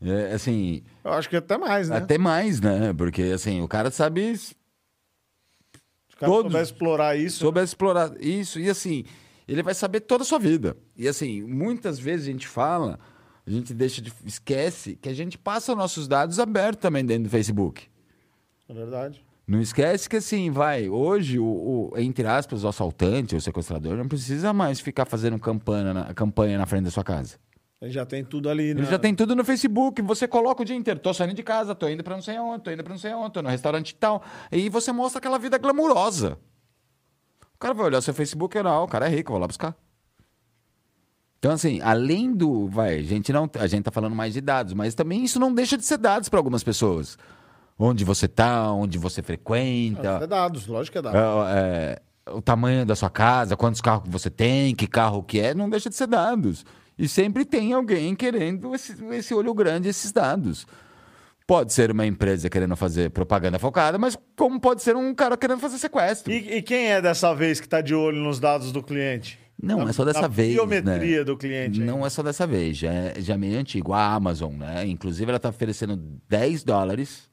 É, assim. Eu acho que até mais, né? Até mais, né? Porque, assim, o cara sabe. Se o cara todos, souber explorar isso. Souber explorar isso. E, assim, ele vai saber toda a sua vida. E, assim, muitas vezes a gente fala, a gente deixa de. esquece que a gente passa nossos dados abertos também dentro do Facebook. É verdade. Não esquece que assim, vai, hoje, o, o, entre aspas, o assaltante, o sequestrador, não precisa mais ficar fazendo campanha na, campanha na frente da sua casa. Ele já tem tudo ali, né? Ele já tem tudo no Facebook. Você coloca o dia inteiro. Tô saindo de casa, tô indo pra não sei aonde, tô indo pra não sei aonde, tô no restaurante e tal. E você mostra aquela vida glamurosa. O cara vai olhar seu Facebook e não, o cara é rico, vou lá buscar. Então, assim, além do. Vai, a gente não. A gente tá falando mais de dados, mas também isso não deixa de ser dados para algumas pessoas. Onde você tá, onde você frequenta. É dados, lógico que é dados. É, é, o tamanho da sua casa, quantos carros você tem, que carro que é, não deixa de ser dados. E sempre tem alguém querendo esse, esse olho grande, esses dados. Pode ser uma empresa querendo fazer propaganda focada, mas como pode ser um cara querendo fazer sequestro. E, e quem é dessa vez que está de olho nos dados do cliente? Não, na, é só dessa vez. A biometria né? do cliente. Não é só dessa vez, já é, já é meio antigo. A Amazon, né? Inclusive, ela está oferecendo 10 dólares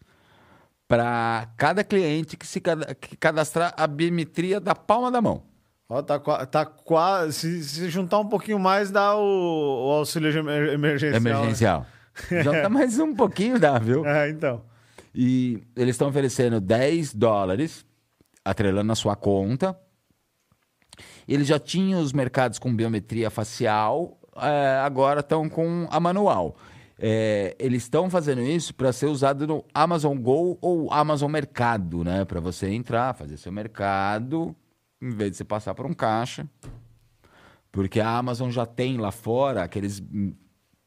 para cada cliente que se que cadastrar a biometria da palma da mão. Ó, tá, tá quase. Se, se, juntar um pouquinho mais, dá o, o auxílio emergencial. Emergencial. Né? (laughs) Junta mais um pouquinho, dá, viu? É, então. E eles estão oferecendo 10 dólares, atrelando na sua conta. Eles já tinham os mercados com biometria facial é, agora estão com a manual. É, eles estão fazendo isso para ser usado no Amazon Go ou Amazon Mercado, né? Para você entrar, fazer seu mercado, em vez de você passar por um caixa. Porque a Amazon já tem lá fora aqueles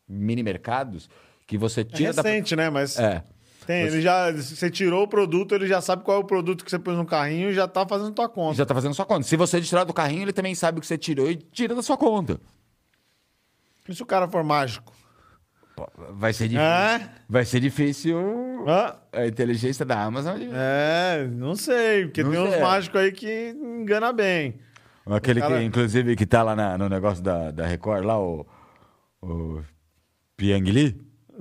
mini mercados que você tira. É recente, da... né? Mas. É. Tem, você... ele já, você tirou o produto, ele já sabe qual é o produto que você pôs no carrinho e já tá fazendo sua conta. Já tá fazendo sua conta. Se você tirar do carrinho, ele também sabe o que você tirou e tira da sua conta. E se o cara for mágico? Vai ser difícil. É? Vai ser difícil ah? a inteligência da Amazon. É, não sei, porque não tem sei. uns mágicos aí que engana bem. Aquele cara... que, inclusive, que tá lá na, no negócio da, da Record, lá, o, o Pyong Lee.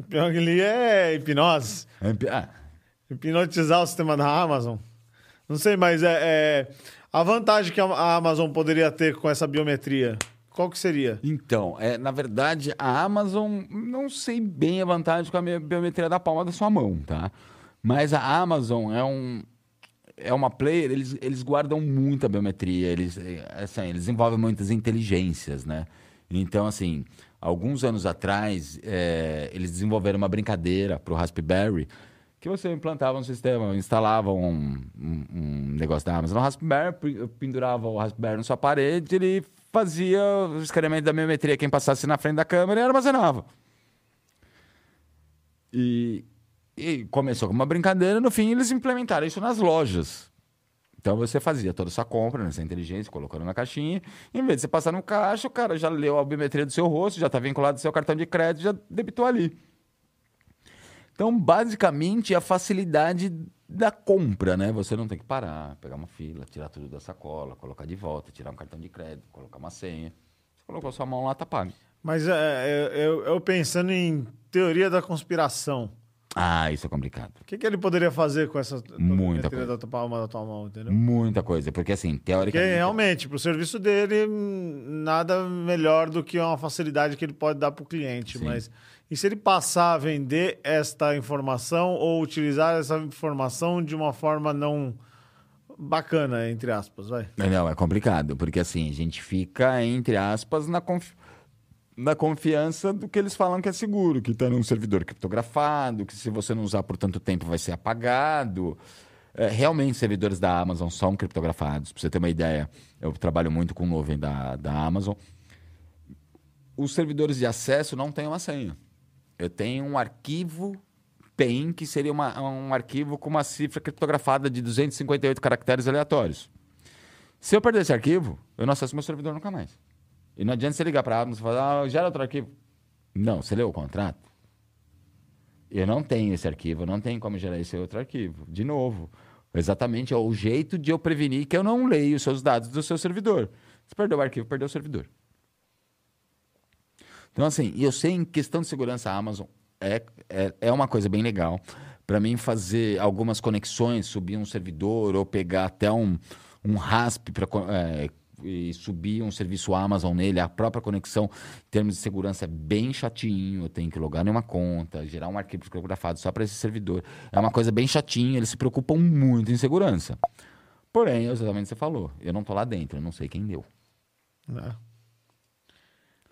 Pyong Lee é hipnose. É, ah. Hipnotizar o sistema da Amazon. Não sei, mas é, é, a vantagem que a Amazon poderia ter com essa biometria qual que seria? Então, é, na verdade, a Amazon, não sei bem a vantagem com a biometria da palma da sua mão, tá? Mas a Amazon é um é uma player, eles, eles guardam muita biometria, eles, é, assim, eles desenvolvem muitas inteligências, né? Então, assim, alguns anos atrás, é, eles desenvolveram uma brincadeira para o Raspberry, que você implantava um sistema, instalava um, um, um negócio da Amazon no Raspberry, pendurava o Raspberry na sua parede, ele fazia o escaneamento da biometria. Quem passasse na frente da câmera e armazenava. E, e começou com uma brincadeira, no fim eles implementaram isso nas lojas. Então você fazia toda sua compra nessa inteligência, colocando na caixinha. Em vez de você passar no caixa, o cara já leu a biometria do seu rosto, já está vinculado ao seu cartão de crédito, já debitou ali. Então, basicamente, a facilidade da compra, né? Você não tem que parar, pegar uma fila, tirar tudo da sacola, colocar de volta, tirar um cartão de crédito, colocar uma senha. Você colocou sua mão lá, tá pago. Mas é, é, eu, eu pensando em teoria da conspiração. Ah, isso é complicado. O que, que ele poderia fazer com essa Muita coisa. da palma da tua mão, entendeu? Muita coisa, porque assim, teoricamente... Porque realmente, para o serviço dele, nada melhor do que uma facilidade que ele pode dar para o cliente, Sim. mas e se ele passar a vender esta informação ou utilizar essa informação de uma forma não bacana, entre aspas, vai? Não, é complicado, porque assim, a gente fica, entre aspas, na, na confiança do que eles falam que é seguro, que está num servidor criptografado, que se você não usar por tanto tempo vai ser apagado. É, realmente, servidores da Amazon são criptografados. Para você ter uma ideia, eu trabalho muito com nuvem da, da Amazon. Os servidores de acesso não têm uma senha. Eu tenho um arquivo PEN, que seria uma, um arquivo com uma cifra criptografada de 258 caracteres aleatórios. Se eu perder esse arquivo, eu não acesso meu servidor nunca mais. E não adianta você ligar para a Amazon e falar, ah, gera outro arquivo. Não, você leu o contrato? Eu não tenho esse arquivo, eu não tenho como gerar esse outro arquivo. De novo, exatamente é o jeito de eu prevenir que eu não leio os seus dados do seu servidor. Se perdeu o arquivo, perdeu o servidor. Então, assim, eu sei em questão de segurança, a Amazon é, é, é uma coisa bem legal. Para mim, fazer algumas conexões, subir um servidor ou pegar até um, um RASP para é, e subir um serviço Amazon nele, a própria conexão, em termos de segurança, é bem chatinho. Eu tenho que logar em uma conta, gerar um arquivo criptografado só para esse servidor. É uma coisa bem chatinha, eles se preocupam muito em segurança. Porém, exatamente o que você falou, eu não estou lá dentro, eu não sei quem deu. É.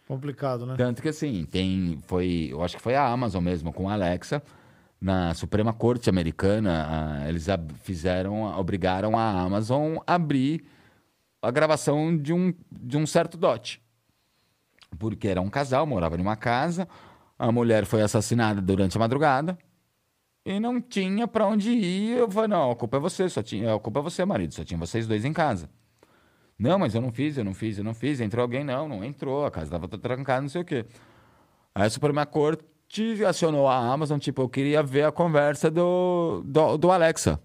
Complicado, né? Tanto que assim, tem. Foi. Eu acho que foi a Amazon mesmo, com a Alexa. Na Suprema Corte Americana, a, eles fizeram, obrigaram a Amazon a abrir a gravação de um, de um certo dote. Porque era um casal, morava em uma casa, a mulher foi assassinada durante a madrugada e não tinha para onde ir. Eu falei, não, a culpa é você, só tinha, a culpa é você, marido, só tinha vocês dois em casa. Não, mas eu não fiz, eu não fiz, eu não fiz. Entrou alguém? Não, não entrou. A casa estava trancada, não sei o quê. Aí a Suprema Corte acionou a Amazon, tipo, eu queria ver a conversa do, do, do Alexa.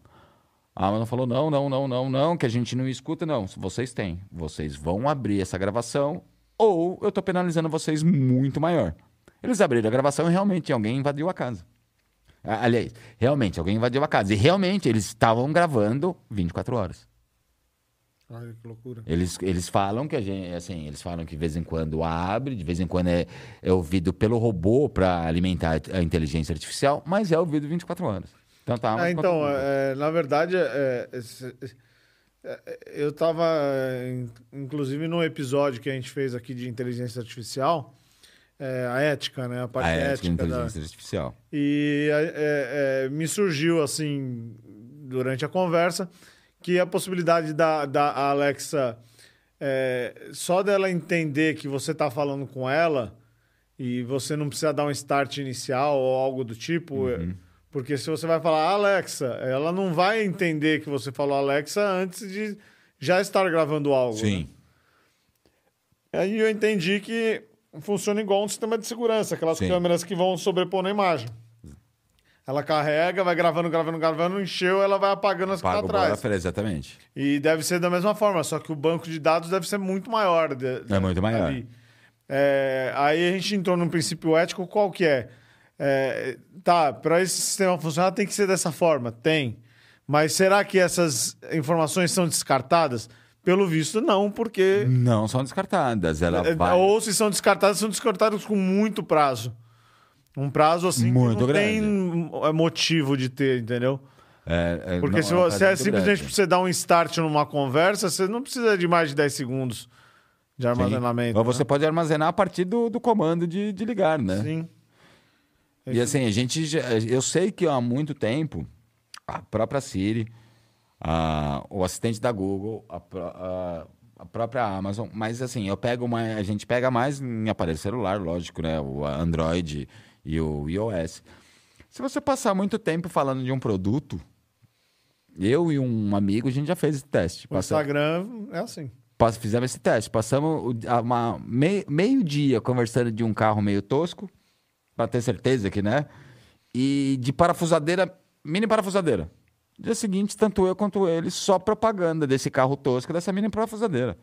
A Amazon falou: não, não, não, não, não, que a gente não escuta, não. Vocês têm. Vocês vão abrir essa gravação ou eu estou penalizando vocês muito maior. Eles abriram a gravação e realmente alguém invadiu a casa. Aliás, realmente alguém invadiu a casa. E realmente eles estavam gravando 24 horas. Ai, que loucura. Eles, eles falam que a gente, assim, eles falam que de vez em quando abre, de vez em quando é, é ouvido pelo robô para alimentar a inteligência artificial, mas é ouvido 24 horas. Então, tá, é, então é, na verdade, é, é eu estava, inclusive, no episódio que a gente fez aqui de inteligência artificial, é, a ética, né? A parte a ética, ética da inteligência artificial. E é, é, me surgiu, assim, durante a conversa, que a possibilidade da, da Alexa, é, só dela entender que você está falando com ela e você não precisa dar um start inicial ou algo do tipo, uhum. porque se você vai falar Alexa, ela não vai entender que você falou Alexa antes de já estar gravando algo. Sim. Né? Aí eu entendi que funciona igual um sistema de segurança, aquelas Sim. câmeras que vão sobrepor na imagem. Ela carrega, vai gravando, gravando, gravando, encheu, ela vai apagando as que estão tá atrás. exatamente. E deve ser da mesma forma, só que o banco de dados deve ser muito maior. De, é muito maior. É, aí a gente entrou num princípio ético, qual que é? é tá, para esse sistema funcionar tem que ser dessa forma? Tem. Mas será que essas informações são descartadas? Pelo visto, não, porque. Não são descartadas. Ela é, vai... Ou se são descartadas, são descartadas com muito prazo. Um prazo assim muito que não grande. tem é, motivo de ter, entendeu? É, é, porque não, se você é, simplesmente para você dar um start numa conversa, você não precisa de mais de 10 segundos de armazenamento. Né? você pode armazenar a partir do, do comando de, de ligar, né? Sim. E assim, a gente. Já, eu sei que há muito tempo a própria Siri a, o assistente da Google, a, a, a, própria Amazon. Mas assim, eu pego uma, a gente pega mais em aparelho celular, lógico, né? O Android e o iOS. Se você passar muito tempo falando de um produto, eu e um amigo, a gente já fez esse teste. O Instagram é assim. Fizemos esse teste. Passamos uma, meio, meio dia conversando de um carro meio tosco, para ter certeza que, né? E de parafusadeira, mini parafusadeira. Dia seguinte, tanto eu quanto ele, só propaganda desse carro tosco, dessa mini parafusadeira.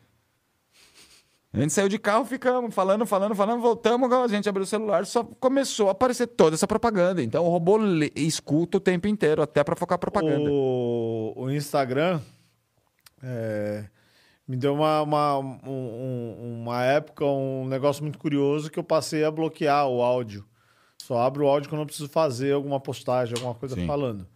A gente saiu de carro, ficamos falando, falando, falando, voltamos, a gente abriu o celular, só começou a aparecer toda essa propaganda. Então o robô escuta o tempo inteiro, até para focar a propaganda. O, o Instagram é, me deu uma, uma, um, uma época, um negócio muito curioso que eu passei a bloquear o áudio. Só abro o áudio quando eu preciso fazer alguma postagem, alguma coisa Sim. falando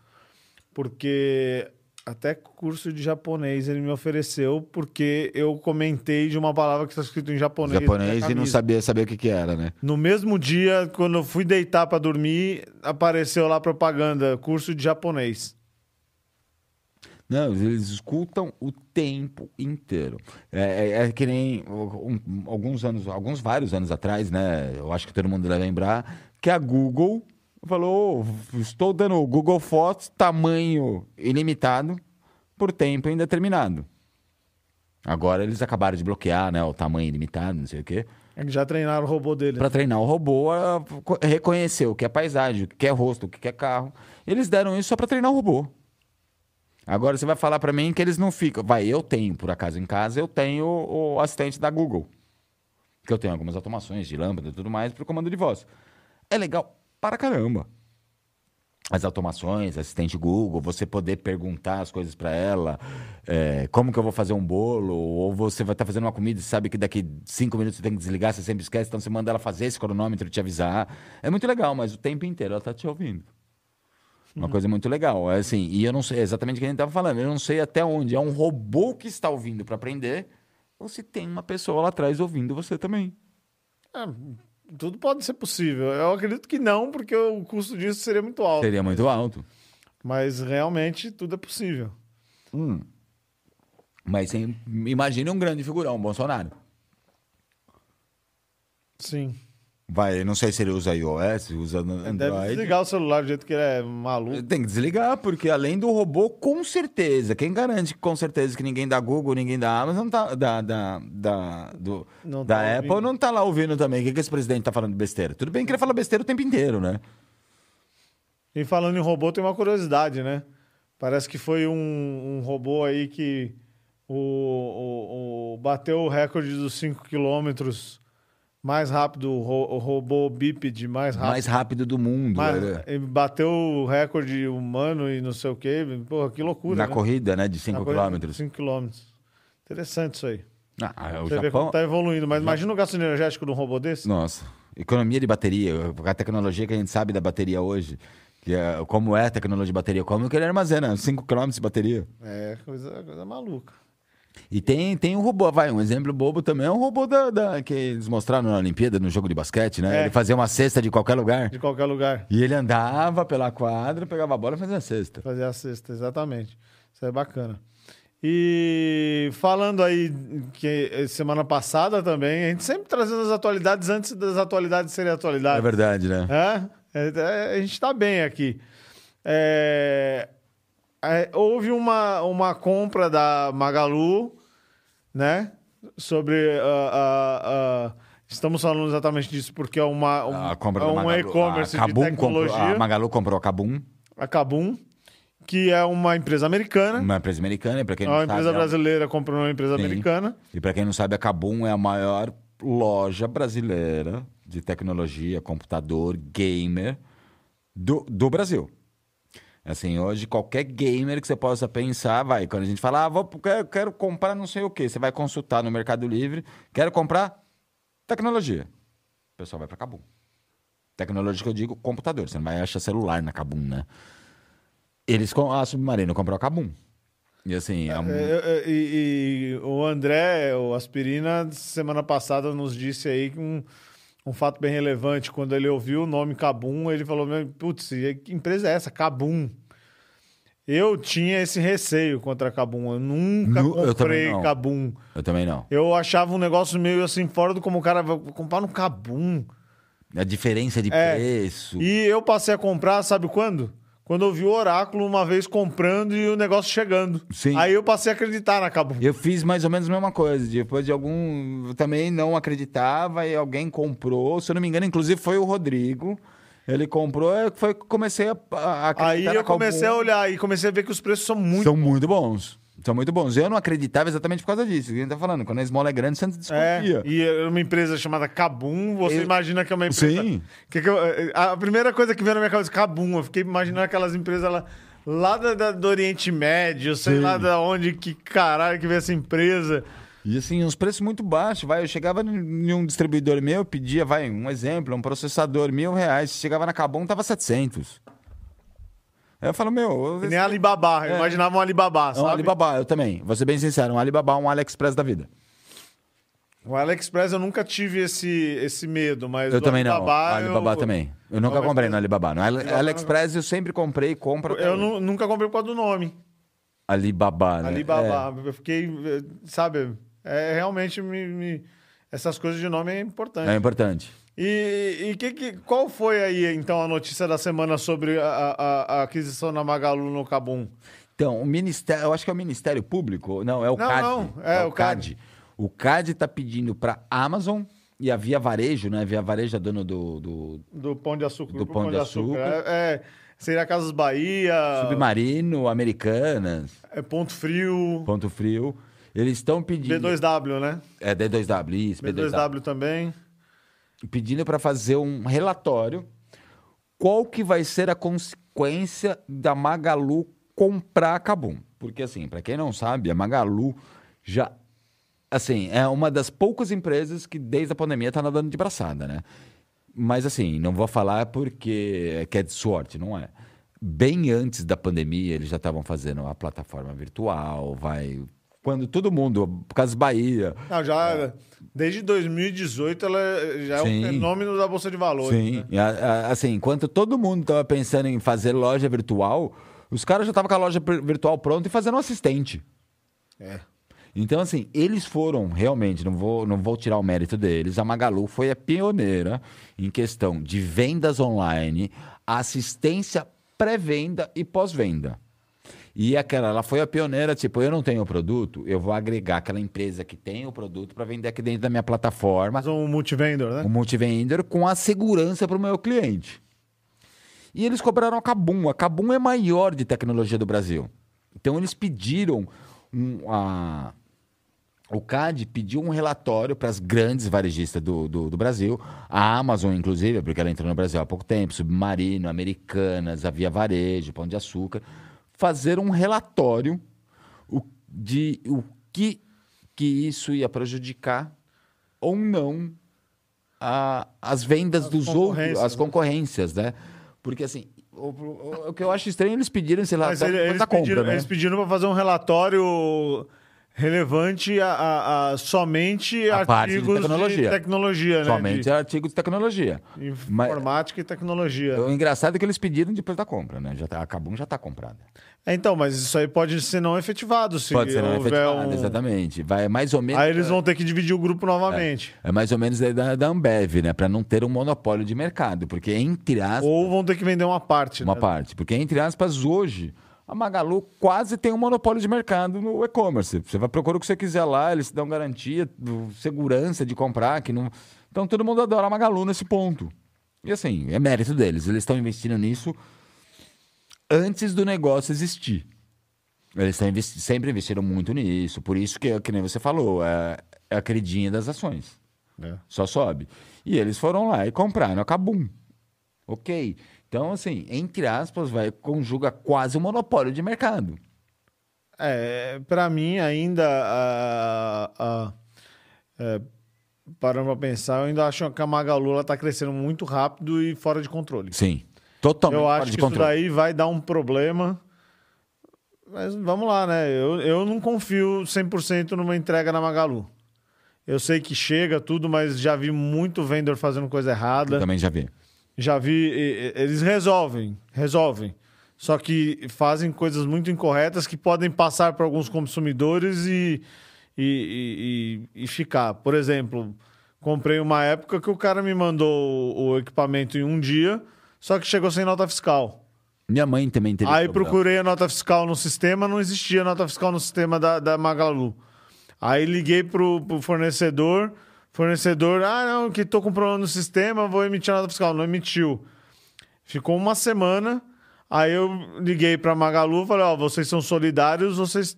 porque até curso de japonês ele me ofereceu porque eu comentei de uma palavra que está escrito em japonês. Japonês e não sabia saber o que, que era, né? No mesmo dia, quando eu fui deitar para dormir, apareceu lá propaganda, curso de japonês. Não, eles escutam o tempo inteiro. É, é, é que nem um, alguns anos, alguns vários anos atrás, né? Eu acho que todo mundo deve lembrar que a Google falou: oh, estou dando Google Fotos tamanho ilimitado por tempo indeterminado. Agora eles acabaram de bloquear né, o tamanho ilimitado, não sei o quê. Eles já treinaram o robô dele. Para treinar o robô, reconhecer o que é paisagem, o que é rosto, o que é carro. Eles deram isso só para treinar o robô. Agora você vai falar para mim que eles não ficam. Vai, eu tenho, por acaso em casa, eu tenho o assistente da Google. Que eu tenho algumas automações de lâmpada e tudo mais para o comando de voz. É legal para caramba. As automações, assistente Google, você poder perguntar as coisas para ela, é, como que eu vou fazer um bolo, ou você vai estar tá fazendo uma comida e sabe que daqui cinco minutos você tem que desligar, você sempre esquece, então você manda ela fazer esse cronômetro e te avisar. É muito legal, mas o tempo inteiro ela está te ouvindo. Uma uhum. coisa muito legal. É assim, e eu não sei exatamente o que a gente estava falando, eu não sei até onde é um robô que está ouvindo para aprender, ou se tem uma pessoa lá atrás ouvindo você também. É, tudo pode ser possível. Eu acredito que não, porque o custo disso seria muito alto. Seria muito alto. Mas realmente tudo é possível. Hum. Mas imagine um grande figurão, Bolsonaro. Sim. Vai, não sei se ele usa iOS, usa Android. Deve desligar o celular do jeito que ele é maluco. Tem que desligar, porque além do robô, com certeza, quem garante com certeza que ninguém da Google, ninguém da Amazon, tá, da, da, da, do, não da tá Apple ouvindo. não tá lá ouvindo também. O que, que esse presidente tá falando besteira? Tudo bem que ele fala besteira o tempo inteiro, né? E falando em robô, tem uma curiosidade, né? Parece que foi um, um robô aí que o, o, o bateu o recorde dos 5 quilômetros mais rápido, o robô bípede mais rápido. Mais rápido do mundo. Mais, Ele bateu o recorde humano e não sei o quê. Porra, que loucura. Na né? corrida, né? De 5 km. 5 km. Interessante isso aí. Ah, o Você Japão... vê tá evoluindo. Mas imagina o gasto energético de um robô desse. Nossa. Economia de bateria. A tecnologia que a gente sabe da bateria hoje. Que é, como é a tecnologia de bateria. Como que ele armazena? 5 km de bateria. É, coisa, coisa maluca. E tem, tem um robô, vai, um exemplo bobo também é um robô da, da- que eles mostraram na Olimpíada, no jogo de basquete, né? É. Ele fazia uma cesta de qualquer lugar. De qualquer lugar. E ele andava pela quadra, pegava a bola e fazia a cesta. Fazer a cesta, exatamente. Isso é bacana. E falando aí que semana passada também, a gente sempre trazendo as atualidades antes das atualidades serem atualidades. É verdade, né? É, é, a gente está bem aqui. É, é, houve uma, uma compra da Magalu, né? Sobre a. a- a- estamos falando exatamente disso porque é uma um, A compra é um e-commerce de Kabum comprou, tecnologia, a Magalu comprou a Kabum, a Kabum, que é uma empresa americana. uma empresa americana, e para quem É não uma sabe, empresa é brasileira comprou uma empresa Sim. americana. E para quem não sabe, a Kabum é a maior loja brasileira de tecnologia, computador, gamer do, do Brasil. Assim, hoje qualquer gamer que você possa pensar, vai, quando a gente fala, ah, vou, quero, quero comprar não sei o quê, você vai consultar no Mercado Livre, quero comprar tecnologia. O pessoal vai para Kabum. Tecnologia que eu digo, computador, você não vai achar celular na Kabum, né? Eles, a Submarino comprou a Kabum. E assim, é um... É, é, e, e o André, o Aspirina, semana passada nos disse aí que um, um fato bem relevante. Quando ele ouviu o nome Cabum, ele falou: Putz, que empresa é essa? Cabum. Eu tinha esse receio contra a Cabum. Eu nunca comprei. Cabum. eu também não. Eu achava um negócio meio assim, fora do como o cara vai comprar no Cabum. A diferença de É. preço. E eu passei a comprar, sabe quando? Quando eu vi o Oráculo uma vez comprando e o negócio chegando. Sim. Aí eu passei a acreditar na Cabum. Eu fiz mais ou menos a mesma coisa. Depois de algum. Eu também não acreditava e alguém comprou. Se eu não me engano, inclusive foi o Rodrigo. Ele comprou, eu foi, comecei a, a acreditar Aí na eu comecei a olhar e comecei a ver que os preços são muito. São muito bons. São muito bons. Eu não acreditava exatamente por causa disso. A gente tá falando. Quando a esmola é grande, você não É, desconfia. e é uma empresa chamada Kabum, você Eu- imagina que é uma empresa. Sim. Que que eu- a primeira coisa que veio na minha cabeça, Kabum, eu fiquei imaginando aquelas empresas lá, lá da- da- do Oriente Médio, sei Sim. lá da onde, que caralho que veio essa empresa. E assim, uns preços muito baixos, vai. Eu chegava em um distribuidor meu, pedia, vai, um exemplo, um processador, mil reais. Chegava na Cabum, tava 700. Aí eu falo, meu... Que nem Alibaba, eu É. imaginava um Alibaba, É um sabe? Alibaba, eu também. Vou ser bem sincero, um Alibaba, um AliExpress da vida. O AliExpress eu nunca tive esse, esse medo, mas Eu o também não. Alibaba, Alibaba eu, também. Eu nunca Alibaba- comprei no Alibaba. No Ali- AliExpress eu sempre comprei compro Eu nunca comprei por causa do nome. Alibaba, né? Alibaba. Eu fiquei, eh, sabe, é realmente me, me- essas coisas de nome é importante. É, é importante. E, e que, que- qual foi aí, então, a notícia da semana sobre a, a- a aquisição da Magalu no Cabum? Então, o Ministério, eu acho que é o Ministério Público, não, é o Não, CAD. não, é o CAD. O CAD está pedindo para Amazon e a Via Varejo, né? Via Varejo é dono do, do Do Pão de Açúcar. Do Grupo Pão de Açúcar. É, é, seria Casas Bahia, Submarino, Americanas, é Ponto Frio, Ponto Frio. Eles estão pedindo. B2W, né? É D2W, isso, B2W. B2W também. Pedindo para fazer um relatório. Qual que vai ser a consequência da Magalu comprar a Kabum? Porque, assim, para quem não sabe, a Magalu já. Assim, é uma das poucas empresas que desde a pandemia está nadando de braçada, né? Mas, assim, não vou falar porque que é de sorte, não é. Bem antes da pandemia, eles já estavam fazendo a plataforma virtual, vai. Quando todo mundo, Casas Bahia, Não, já, desde 2018, ela já é um fenômeno da Bolsa de Valores. Sim, né? A- a- assim, enquanto todo mundo estava pensando em fazer loja virtual, os caras já estavam com a loja virtual pronta e fazendo um assistente. É. Então, assim, eles foram realmente, não vou, não vou tirar o mérito deles, a Magalu foi a pioneira em questão de vendas online, assistência pré-venda e pós-venda. E aquela, ela foi a pioneira, tipo, eu não tenho o produto, eu vou agregar aquela empresa que tem o produto para vender aqui dentro da minha plataforma Mas um multivendor, né? o multivender com a segurança para o meu cliente. E eles cobraram a Kabum. A Kabum é a maior de tecnologia do Brasil. Então eles pediram um, a... O CAD pediu um relatório para as grandes varejistas do, do, do Brasil, a Amazon, inclusive, porque ela entrou no Brasil há pouco tempo, Submarino, Americanas, a Via Varejo, Pão de Açúcar, fazer um relatório de o que, que isso ia prejudicar ou não a- as vendas As dos outros, as né? concorrências, né? Porque assim, o, o- o que eu acho estranho é eles pedirem esse Mas relatório ele- depois eles, da compra, pediram, né? eles pediram para fazer um relatório relevante a, a, a somente A parte de artigos de tecnologia. tecnologia, né? Somente De artigos de tecnologia. Mas- informática e tecnologia. O engraçado é que eles pediram depois da compra, né? Já tá, a Kabum já está comprada. É, Então, mas isso aí pode ser não efetivado se Pode ser não efetivado, um... exatamente. Vai mais ou menos. Aí eles vão ter que dividir o grupo novamente. É mais ou menos da, da Ambev, né? Para não ter um monopólio de mercado. Porque, entre aspas, Ou vão ter que vender uma parte. uma né? parte. Porque, entre aspas, hoje, a Magalu quase tem um monopólio de mercado no e-commerce. Você vai procurar o que você quiser lá, eles te dão garantia, segurança de comprar. que não... Então, todo mundo adora a Magalu nesse ponto. E, assim, é mérito deles. Eles estão investindo nisso antes do negócio existir. Eles investi- sempre investiram muito nisso. Por isso que, que nem você falou, é, é a queridinha das ações. É. Só sobe. E eles foram lá e compraram a Kabum. Ok. Então, assim, entre aspas, vai, conjuga quase um monopólio de mercado. É, para mim ainda, a, a- é, parando pra pensar, eu ainda acho que a Magalu ela tá crescendo muito rápido e fora de controle. Sim. Totalmente eu acho de que isso controle. daí vai dar um problema. Mas vamos lá, né? Eu, eu não confio 100% numa entrega na Magalu. Eu sei que chega tudo, mas já vi muito vendedor fazendo coisa errada. Eu também já vi. Já vi. Eles resolvem, resolvem. Só que fazem coisas muito incorretas que podem passar para alguns consumidores e, e, e- e- ficar. Por exemplo, comprei uma época que o cara me mandou o, equipamento em um dia, só que chegou sem nota fiscal. Minha mãe também teve Aí procurei a nota fiscal no sistema, não existia nota fiscal no sistema da, da Magalu. Aí liguei pro, pro fornecedor, fornecedor, ah, não, que tô com problema no sistema, vou emitir a nota fiscal. Não emitiu. Ficou uma semana, aí eu liguei pra Magalu, falei, ó, vocês são solidários, vocês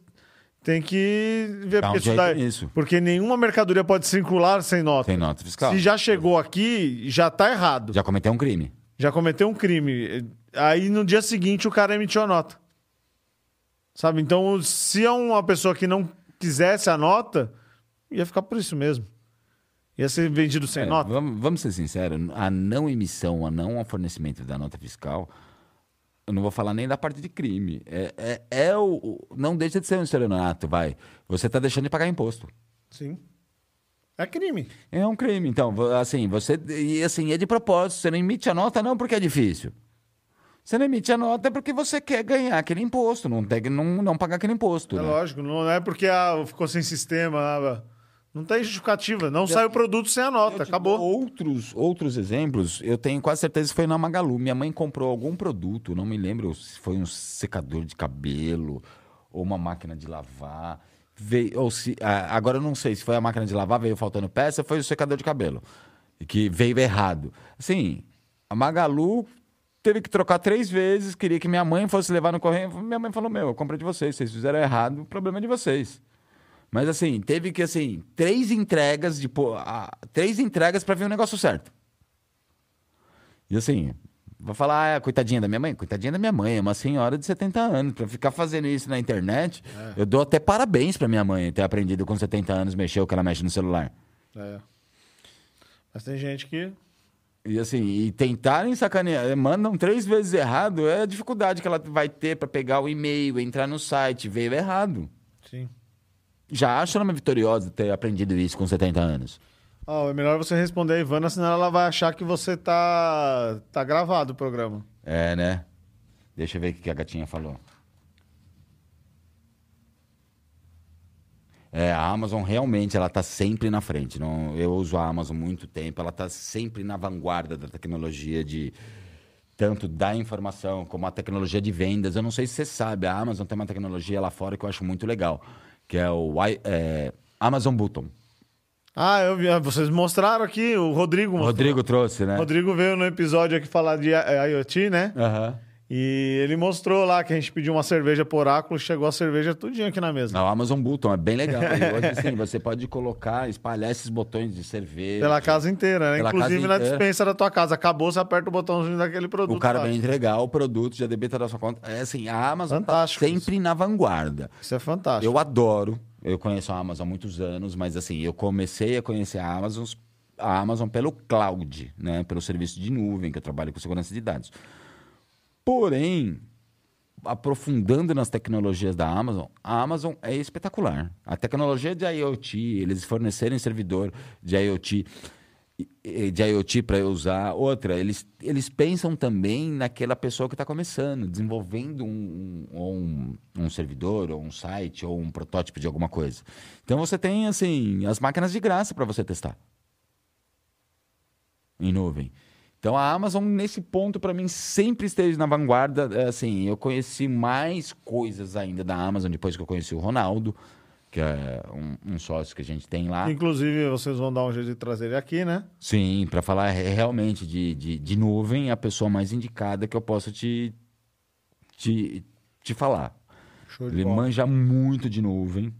têm que ver Dá um porque daí- nisso. Porque nenhuma mercadoria pode circular sem nota. Sem nota fiscal. Se já chegou aqui, já tá errado. Já cometeu um crime. Já cometeu um crime. Aí no dia seguinte o cara emitiu a nota. Sabe? Então, se é uma pessoa que não quisesse a nota, ia ficar por isso mesmo. Ia ser vendido sem É, nota. Vamos, vamos ser sinceros, a não emissão, a não fornecimento da nota fiscal, eu não vou falar nem da parte de crime. É, é, é o, o- Não deixa de ser um estelionato, vai. Você está deixando de pagar imposto. Sim. É crime. É um crime. Então, assim, você. E assim, é de propósito. Você não emite a nota, não porque é difícil. Você não emite a nota porque você quer ganhar aquele imposto, não, tem, não, não pagar aquele imposto. É né? lógico. Não é porque ah, ficou sem sistema. ah, não tem justificativa. Não sai o produto sem a nota. Acabou. Outros, outros exemplos, eu tenho quase certeza que foi na Magalu. Minha mãe comprou algum produto, não me lembro se foi um secador de cabelo ou uma máquina de lavar. Veio, ou se, agora eu não sei se foi a máquina de lavar, veio faltando peça, ou foi o secador de cabelo. Que veio errado. Assim, a Magalu teve que trocar três vezes, queria que minha mãe fosse levar no correio. Minha mãe falou: Meu, eu comprei de vocês, vocês fizeram errado, o problema é de vocês. Mas assim, teve que assim, três entregas de pô, ah, três entregas para ver o negócio certo. E assim, vou falar, ah, coitadinha da minha mãe, coitadinha da minha mãe, é uma senhora de 70 anos, para ficar fazendo isso na internet, eu dou até parabéns para minha mãe ter aprendido com 70 anos mexer o que ela mexe no celular. É. Mas tem gente que. E assim, e tentarem sacanear, mandam três vezes errado, é a dificuldade que ela vai ter para pegar o e-mail, entrar no site, veio errado. Sim. Já acho ela vitoriosa ter aprendido isso com 70 anos. Ó, é melhor você responder a Ivana, senão ela vai achar que você tá, tá gravado o programa. É, né? Deixa eu ver o que a gatinha falou. É, a Amazon realmente ela tá sempre na frente. Não, eu uso a Amazon há muito tempo, ela tá sempre na vanguarda da tecnologia de tanto da informação como a tecnologia de vendas. Eu não sei se você sabe, a Amazon tem uma tecnologia lá fora que eu acho muito legal, que é o é, Amazon Button. Ah, eu vi. ah, Vocês mostraram aqui, o Rodrigo O mostrou. Rodrigo trouxe, né? O Rodrigo veio no episódio aqui falar de IoT, né? Aham. E ele mostrou lá que a gente pediu uma cerveja por oráculo, chegou a cerveja tudinho aqui na mesa. O Amazon Button é bem legal. E hoje, assim, você pode colocar, espalhar esses botões de cerveja. Pela casa inteira, né? Pela Inclusive na inteira. dispensa da tua casa. Acabou, você aperta o botãozinho daquele produto. O cara lá. vai entregar o produto, já debita da sua conta. É assim, a Amazon tá Fantástico sempre na vanguarda. Isso é fantástico. Eu adoro. Eu conheço a Amazon há muitos anos, mas assim, eu comecei a conhecer a Amazon, a Amazon pelo cloud, né? Pelo serviço de nuvem, que eu trabalho com segurança de dados. Porém, aprofundando nas tecnologias da Amazon, a Amazon é espetacular. A tecnologia de IoT, eles fornecerem servidor de IoT de IoT para eu usar. Outra, eles, eles pensam também naquela pessoa que está começando, desenvolvendo um, um, um, servidor, ou um site, ou um protótipo de alguma coisa. Então você tem assim as máquinas de graça para você testar em nuvem. Então a Amazon, nesse ponto, para mim, sempre esteve na vanguarda. É, assim, eu conheci mais coisas ainda da Amazon depois que eu conheci o Ronaldo, que é um, um sócio que a gente tem lá. Inclusive, vocês vão dar um jeito de trazer ele aqui, né? Sim, para falar realmente de, de, de nuvem, a pessoa mais indicada que eu posso te, te, te falar. ele bola. manja muito de nuvem.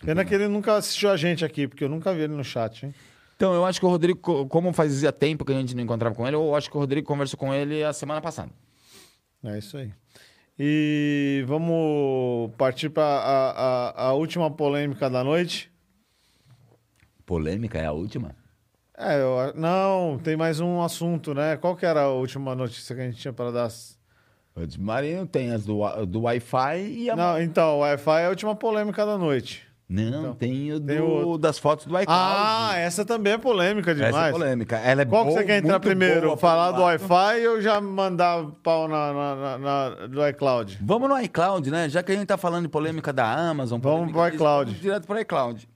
Pena que ele nunca assistiu a gente aqui, porque eu nunca vi ele no chat, hein? Então, eu acho que o Rodrigo, como fazia tempo que a gente não encontrava com ele, eu acho que o Rodrigo conversou com ele a semana passada. É isso aí. E vamos partir para a, a, a, última polêmica da noite. Polêmica é a última? É, eu, não, tem mais um assunto, né? Qual que era a última notícia que a gente tinha para dar? O de Marinho tem as do, do Wi-Fi e a. Não, então, o Wi-Fi é a última polêmica da noite. Não, então, tem o do, tem das fotos do iCloud. Ah, essa também é polêmica demais. Essa é polêmica. Ela é Qual que você quer entrar primeiro? Falar do Wi-Fi ou já mandar pau na, na, na, do iCloud? Vamos no iCloud, né? Já que a gente tá falando de polêmica da Amazon. Vamos pro iCloud. Vamos direto pro iCloud.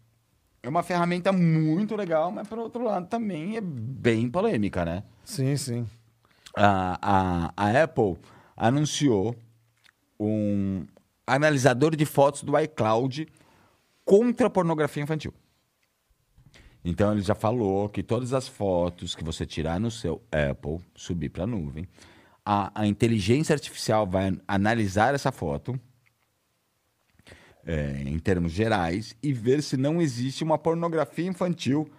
É uma ferramenta muito legal, mas por outro lado também é bem polêmica, né? Sim, sim. A, a, a Apple anunciou um analisador de fotos do iCloud contra a pornografia infantil. Então ele já falou que todas as fotos que você tirar no seu Apple, subir para a nuvem, a, inteligência artificial vai analisar essa foto é, em termos gerais e ver se não existe uma pornografia infantil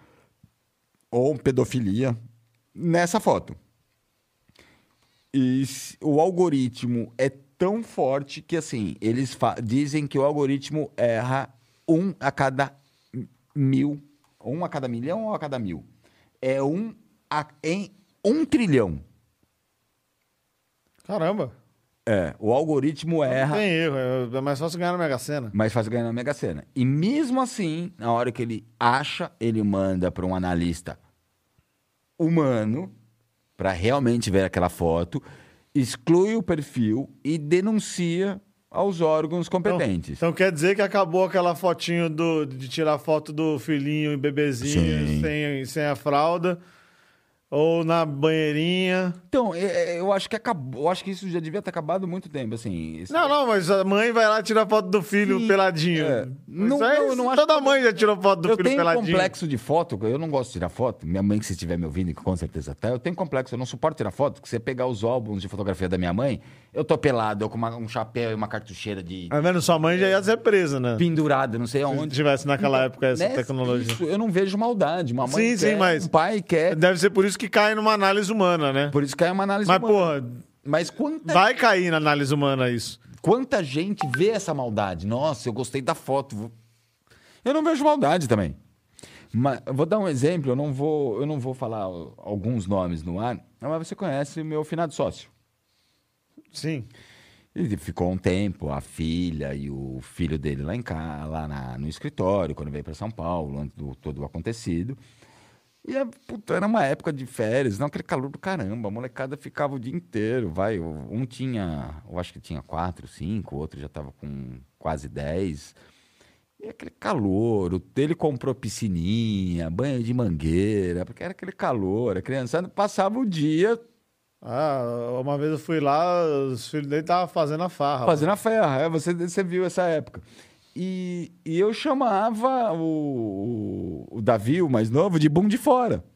ou pedofilia nessa foto. E o algoritmo é tão forte que assim eles dizem que o algoritmo erra um a cada mil. Um a cada milhão ou a cada mil? É um a, em um trilhão. Caramba! É, o algoritmo erra. Não tem erro, é mais fácil ganhar na Mega Sena. Mais fácil ganhar na Mega Sena. E mesmo assim, na hora que ele acha, ele manda para um analista humano para realmente ver aquela foto, exclui o perfil e denuncia aos órgãos competentes. Então, então, quer dizer que acabou aquela fotinho do, de tirar foto do filhinho e bebezinho sem, sem a fralda. Ou na banheirinha. Então, é, é, eu acho que acabou. Eu acho que isso já devia ter acabado muito tempo, assim. Não, não, mas a mãe vai lá tirar foto do filho Sim, peladinho. É. Não, é, não, não Toda mãe já tirou foto do eu filho peladinho. Eu tenho complexo de foto, eu não gosto de tirar foto. Minha mãe, que se estiver me ouvindo, com certeza tá, eu tenho complexo, eu não suporto tirar foto, porque você pegar os álbuns de fotografia da minha mãe, eu tô pelado, eu com uma, um chapéu e uma cartucheira de. Tá vendo? Sua mãe já ia ser presa, né? Pendurada, não sei aonde. Se tivesse naquela então, época essa tecnologia. Isso, eu não vejo maldade. Uma mãe sim, quer, sim, mas. Um pai quer. Deve ser por isso que cai numa análise humana, né? Por isso cai uma análise mas, humana. Mas, porra. Mas quanta... Vai cair na análise humana isso. Quanta gente vê essa maldade? Nossa, eu gostei da foto. Eu não vejo maldade também. Mas, vou dar um exemplo, eu não vou, eu não vou falar alguns nomes no ar, mas você conhece meu finado sócio. Sim. Ele ficou um tempo, a filha e o filho dele lá, em casa, lá na, no escritório, quando veio para São Paulo, antes do todo o acontecido. E puta, era uma época de férias, não aquele calor do caramba. A molecada ficava o dia inteiro, vai. Um tinha, eu acho que tinha quatro, cinco, o outro já estava com quase dez. E aquele calor, ele comprou piscininha, banho de mangueira, porque era aquele calor. A criançada passava o dia ah, uma vez eu fui lá, os filhos dele estavam fazendo a farra. Fazendo a farra, é, você, você viu essa época. E, e eu chamava o, o, Davi, o mais novo, de bum de fora. (laughs)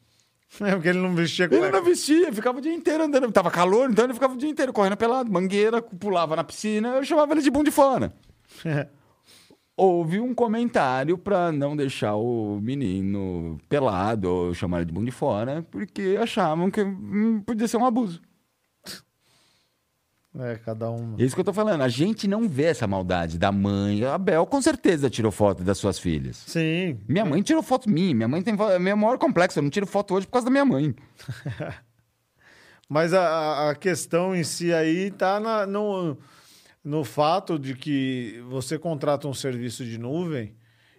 É, porque ele não vestia Ele não vestia, ficava o dia inteiro andando. Tava calor, então ele ficava o dia inteiro correndo pelado, mangueira, pulava na piscina, eu chamava ele de bum de fora. (laughs) Houve um comentário para não deixar o menino pelado ou chamar ele de bum de fora, porque achavam que hum, podia ser um abuso. É, cada um. É isso que eu tô falando. A gente não vê essa maldade da mãe. A Bel com certeza tirou foto das suas filhas. Sim. Minha mãe tirou foto minha. Minha mãe tem é meu maior complexo. Eu não tiro foto hoje por causa da minha mãe. (laughs) Mas a, a questão em si aí tá na, no, no fato de que você contrata um serviço de nuvem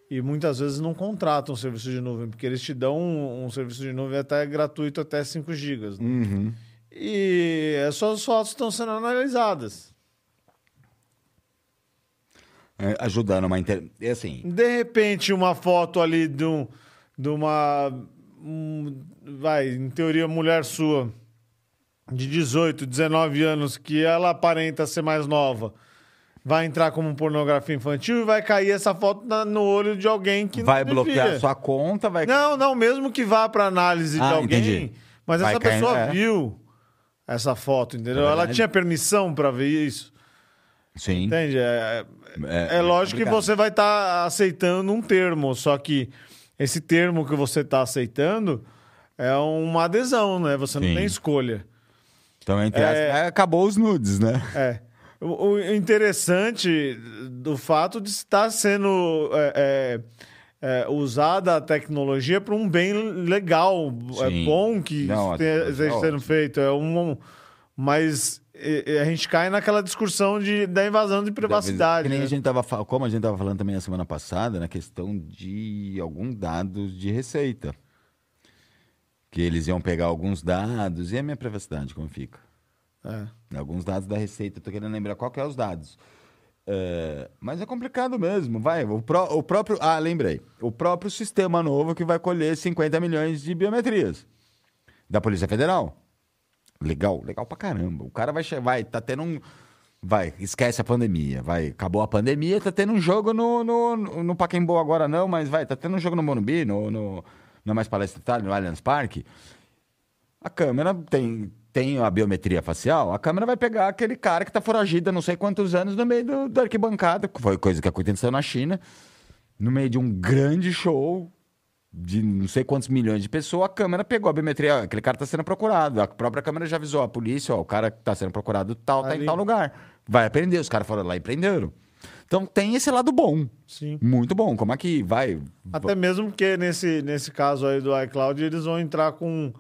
e muitas vezes não contrata um serviço de nuvem, porque eles te dão um, um serviço de nuvem até gratuito até 5 GB. Né? Uhum. E as suas fotos estão sendo analisadas. É, ajudando uma inter... é assim. De repente, uma foto ali de, um, de uma. Um, vai, em teoria, mulher sua, de 18, 19 anos, que ela aparenta ser mais nova, vai entrar como pornografia infantil e vai cair essa foto na, no olho de alguém que vai não bloquear devia. sua conta, vai. Não, não, mesmo que vá para análise Ah, de alguém, entendi. mas Vai essa cair, pessoa é. viu essa foto, entendeu? É ela tinha permissão para ver isso. Sim. Entende? É, É- é lógico que você vai estar aceitando um termo, só que esse termo que você está aceitando é uma adesão, né? Você não Sim. tem escolha. Então, entre É. as... acabou os nudes, né? É. O, o interessante do fato de estar sendo é, é, é, usada a tecnologia para um bem legal. É Sim. bom que Não, é esteja sendo ótima. feito. É um, mas é, é, a gente cai naquela discussão de, da invasão de privacidade. Né? a gente tava, como a gente estava falando também na semana passada, na questão de alguns dados de receita. Que eles iam pegar alguns dados. E a minha privacidade, como fica? É. Alguns dados da receita, tô querendo lembrar qual que é os dados. É, mas é complicado mesmo, vai. O, pró- o próprio. Ah, lembrei. O próprio sistema novo que vai colher 50 milhões de biometrias da Polícia Federal. Legal, legal pra caramba. O cara vai, vai tá tendo um. Vai, esquece a pandemia. Vai, acabou a pandemia, tá tendo um jogo no, no, no, Pacaembu agora não, mas vai, tá tendo um jogo no Morumbi, no, no, no Mais Palestra Itália, no Allianz Parque. A câmera tem, tem a biometria facial, a câmera vai pegar aquele cara que tá foragido há não sei quantos anos no meio do, da arquibancada, que foi coisa que aconteceu na China, no meio de um grande show de não sei quantos milhões de pessoas, a câmera pegou a biometria, aquele cara tá sendo procurado, a própria câmera já avisou a polícia, ó, o cara que tá sendo procurado tal, tá Ali. em tal lugar. Vai prender, os caras foram lá e prenderam. Então tem esse lado bom, Sim. muito bom, como é que vai... Até mesmo porque nesse, nesse caso aí do iCloud, eles vão entrar com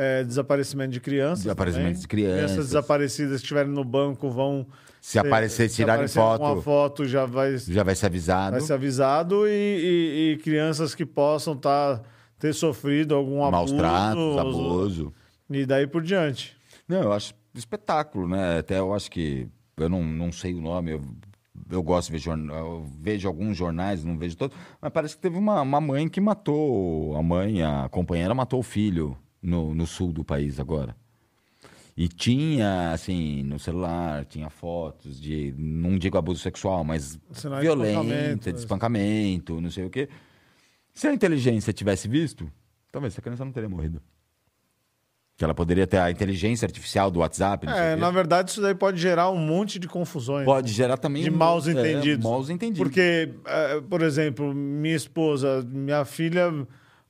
é, desaparecimento de crianças. Desaparecimento também. de crianças. Crianças desaparecidas que estiverem no banco vão. Se aparecer, se tirarem aparecer alguma foto, foto já vai, já vai ser avisado. vai ser avisado. E, e- e crianças que possam tá, ter sofrido algum Maus abuso. tratos, abuso. E daí por diante. Não, eu acho espetáculo, né? Até eu acho que. Eu não, não sei o nome, eu, eu gosto de ver jornal, vejo alguns jornais, não vejo todos, mas parece que teve uma, uma mãe que matou, a mãe, a companheira matou o filho no, no sul do país agora. E tinha, assim, no celular, tinha fotos de, não digo abuso sexual, mas Sinais violenta, de espancamento, não sei o quê. Se a inteligência tivesse visto, talvez essa criança não teria morrido. Que ela poderia ter a inteligência artificial do WhatsApp. É, na verdade, isso daí pode gerar um monte de confusões. Pode gerar também de um- maus é, entendidos. maus entendidos. Porque, eh, por exemplo, minha esposa, minha filha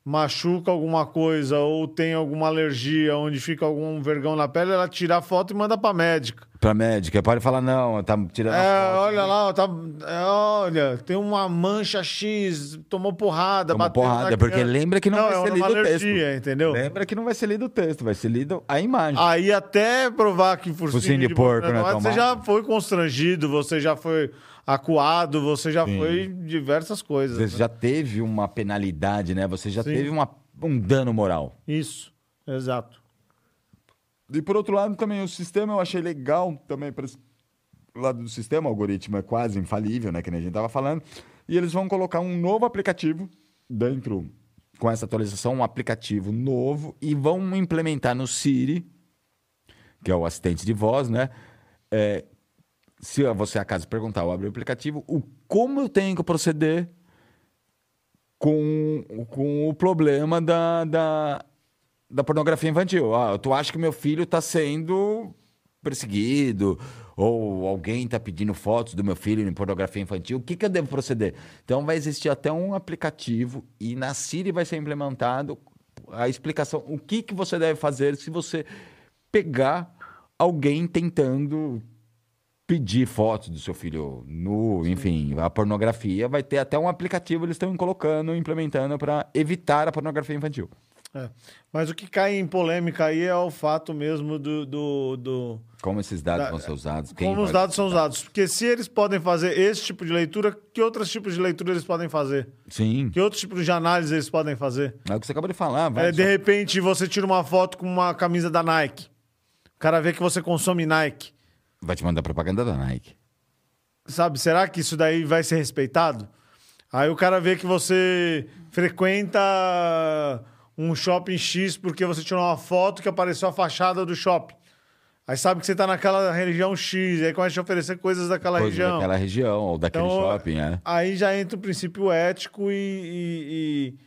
machuca alguma coisa ou tem alguma alergia, onde fica algum vergão na pele, ela tira a foto e manda pra médica. Pra médica, pode falar, não, tá tirando É, foto. olha lá, ó, tá, é, olha, tem uma mancha X, tomou porrada, Tomou bateu porrada, porque criança. lembra que não, vai é ser lido o alergia, texto. entendeu? Lembra que não vai ser lido o texto, vai ser lido a imagem. Aí até provar que Focinho focinho de de porco, né, você tomate? já foi constrangido, você já foi acuado, você já foi diversas coisas. Você né? já teve uma penalidade, né? Você já Sim. teve uma, um dano moral. Isso, exato. E por outro lado, também o sistema eu achei legal também para lado do sistema, o algoritmo é quase infalível, né, que nem a gente tava falando, e eles vão colocar um novo aplicativo dentro com essa atualização, um aplicativo novo e vão implementar no Siri, que é o assistente de voz, né? É, se você acaso perguntar, eu abrir o aplicativo, o como eu tenho que proceder com, com o problema da, da, da pornografia infantil. Ah, tu acha que meu filho está sendo perseguido ou alguém está pedindo fotos do meu filho em pornografia infantil, o que, que eu devo proceder? Então vai existir até um aplicativo e na Siri vai ser implementado a explicação, o que, que você deve fazer se você pegar alguém tentando pedir fotos do seu filho nu, enfim, a pornografia, vai ter até um aplicativo eles estão colocando, implementando para evitar a pornografia infantil. É. Mas o que cai em polêmica aí é o fato mesmo do. do, do como esses dados da, vão ser usados? como os dados são usados. Porque se eles podem fazer esse tipo de leitura, que outros tipos de leitura eles podem fazer? Sim. Que outros tipos de análise eles podem fazer? É o que você acabou de falar. Vai, é, de repente você tira uma foto com uma camisa da Nike. O cara vê que você consome Nike. Vai te mandar propaganda da Nike. Sabe, será que isso daí vai ser respeitado? Aí o cara vê que você frequenta um shopping X porque você tirou uma foto que apareceu a fachada do shopping. Aí sabe que você está naquela região X, aí começa a oferecer coisas daquela coisas região. Daquela região, ou daquele então, shopping, é. Aí já entra o princípio ético e, e, e,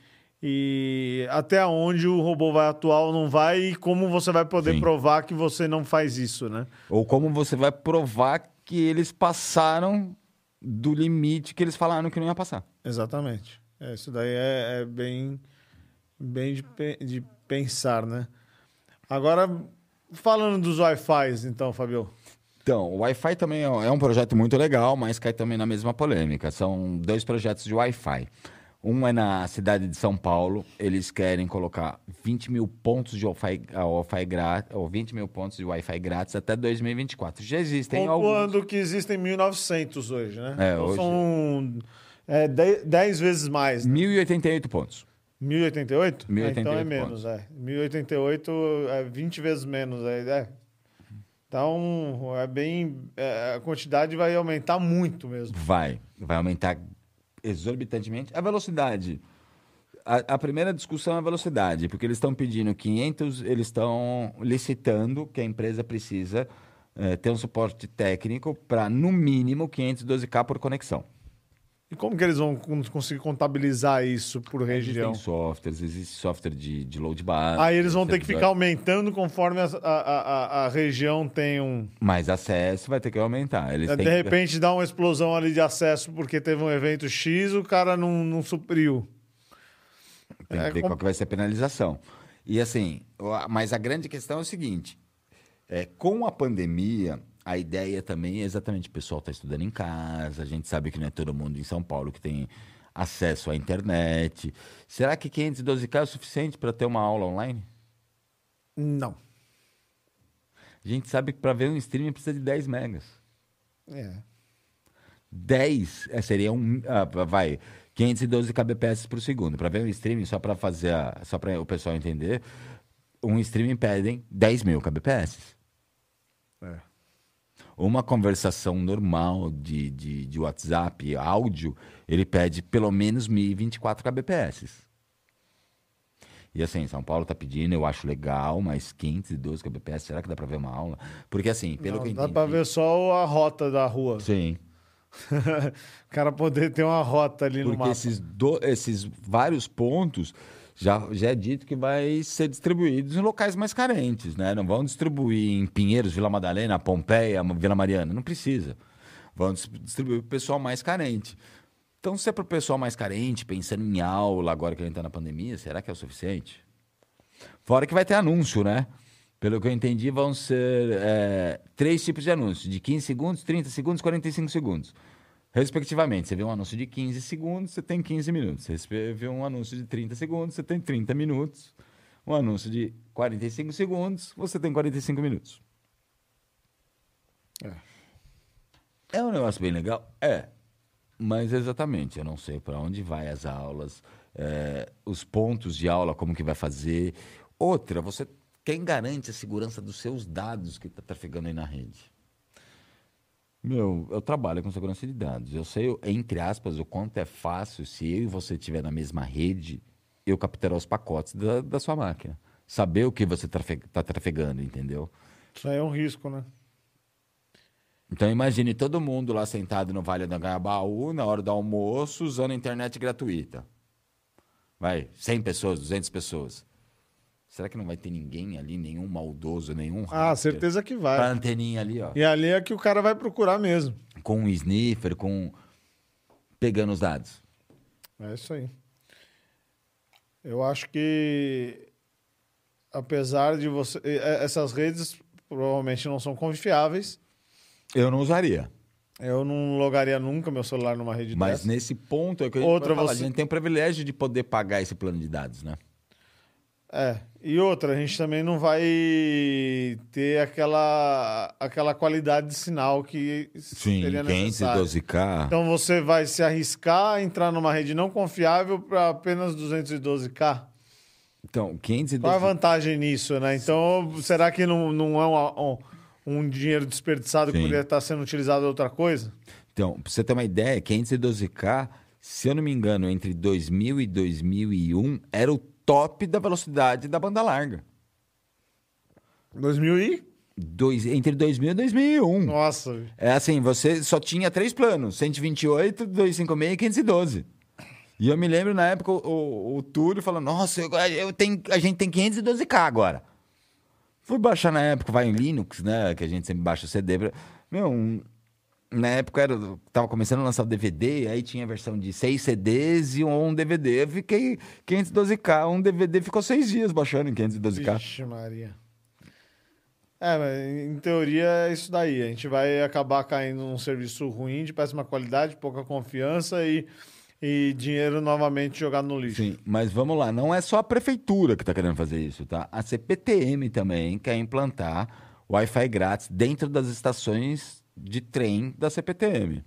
e, até onde o robô vai atuar ou não vai e como você vai poder Sim. provar que você não faz isso, né? Ou como você vai provar que eles passaram do limite que eles falaram que não ia passar. Exatamente. É, isso daí é, é bem bem de, de pensar, né? Agora, falando dos Wi-Fi, então, Fabio. Então, o Wi-Fi também é, é um projeto muito legal, mas cai também na mesma polêmica. São dois projetos de Wi-Fi. Um é na cidade de São Paulo, eles querem colocar 20 mil pontos de Wi-Fi, Wi grátis, ou 20 mil pontos de Wi-Fi grátis até 2024. Já existem alguns... Quando que existem 1.900 hoje, né? É, então hoje... São é, 10 vezes mais. Né? 1.088 pontos. 1088? 1088 é, então é menos, é. 1088 é 20 vezes menos. É, é. Então, é bem. É, a quantidade vai aumentar muito mesmo. Vai. Vai aumentar exorbitantemente. A velocidade. A, a primeira discussão é a velocidade, porque eles estão pedindo 500, eles estão licitando que a empresa precisa é, ter um suporte técnico para, no mínimo, 512K por conexão. E como que eles vão conseguir contabilizar isso por região? Existem softwares, existe software de, de load balance. Aí eles vão ter que ficar aumentando conforme a, a, a, a, região tem um... Mais acesso vai ter que aumentar. Eles de que... repente dá uma explosão ali de acesso porque teve um evento X, o cara não, não supriu. Tem que é, ver qual que vai ser a penalização. E assim, mas a grande questão é o seguinte, é, com a pandemia a ideia também é exatamente o pessoal está estudando em casa, a gente sabe que não é todo mundo em São Paulo que tem acesso à internet. Será que 512K é o suficiente para ter uma aula online? Não. A gente sabe que para ver um streaming precisa de 10 megas. É. 10 é, seria um. Ah, vai. 512 kbps por segundo. Para ver um streaming, só para fazer. A, só para o pessoal entender, um streaming pedem 10 mil kbps. Uma conversação normal de, de, de WhatsApp, áudio, ele pede pelo menos 1024 kbps. E assim, São Paulo está pedindo, eu acho legal, mas 512 kbps, será que dá para ver uma aula? Porque assim, pelo Não, que eu entendi... Dá para ver só a rota da rua. Sim. (laughs) o cara poder ter uma rota ali Porque no mapa. Esses, do... esses vários pontos já, já é dito que vai ser distribuído em locais mais carentes, né? Não vão distribuir em Pinheiros, Vila Madalena, Pompeia, Vila Mariana. Não precisa. Vão distribuir para o pessoal mais carente. Então, se é para o pessoal mais carente, pensando em aula agora que a gente está na pandemia, será que é o suficiente? Fora que vai ter anúncio, né? Pelo que eu entendi, vão ser é, três tipos de anúncios: de 15 segundos, 30 segundos, 45 segundos respectivamente. Você vê um anúncio de 15 segundos, você tem 15 minutos. Você vê um anúncio de 30 segundos, você tem 30 minutos. Um anúncio de 45 segundos, você tem 45 minutos. É. É um negócio bem legal? É. Mas exatamente, eu não sei para onde vai as aulas, é, os pontos de aula, como que vai fazer. Outra, você quem garante a segurança dos seus dados que está trafegando aí na rede? Meu, eu trabalho com segurança de dados. Eu sei, entre aspas, o quanto é fácil se eu e você estiver na mesma rede, eu capturar os pacotes da, da sua máquina. Saber o que você está trafe trafegando, entendeu? Isso aí é um risco, né? Então imagine todo mundo lá sentado no Vale do Anhangabaú, na hora do almoço, usando internet gratuita. Vai, 100 pessoas, 200 pessoas. Será que não vai ter ninguém ali, nenhum maldoso, nenhum. Ah, certeza que vai. A anteninha ali, ó. E ali é que o cara vai procurar mesmo. Com um sniffer, com. pegando os dados. É isso aí. Eu acho que. Apesar de você. Essas redes provavelmente não são confiáveis. Eu não usaria. Eu não logaria nunca meu celular numa rede Mas dessa. nesse ponto é que gente, Outra falar, você... a gente tem o privilégio de poder pagar esse plano de dados, né? É. E outra, a gente também não vai ter aquela, aquela qualidade de sinal que Sim, seria necessário. 512K. Então você vai se arriscar a entrar numa rede não confiável para apenas 212K? Então, 512 Qual a vantagem nisso, né? Então, será que não, não é um, um, dinheiro desperdiçado que Sim. poderia estar sendo utilizado em outra coisa? Então, pra você ter uma ideia, 512K, se eu não me engano, entre 2000 e 2001, era o top da velocidade da banda larga. 2000 e? Dois, entre 2000 e 2001. Nossa. É assim, você só tinha três planos: 128, 256 e 512. E eu me lembro na época o, o, o Túlio falando: Nossa, eu, eu tenho, a gente tem 512K agora. Fui baixar na época, vai em Linux, né? Que a gente sempre baixa o CD. Meu, um- na época era, tava começando a lançar o DVD, aí tinha a versão de seis CDs e um DVD. Eu fiquei 512K, um DVD ficou seis dias baixando em 512K. Vixe, Maria. É, mas em teoria é isso daí. A gente vai acabar caindo num serviço ruim, de péssima qualidade, pouca confiança e, e dinheiro novamente jogado no lixo. Sim, mas vamos lá, não é só a prefeitura que está querendo fazer isso, tá? A CPTM também quer implantar Wi-Fi grátis dentro das estações de trem da CPTM.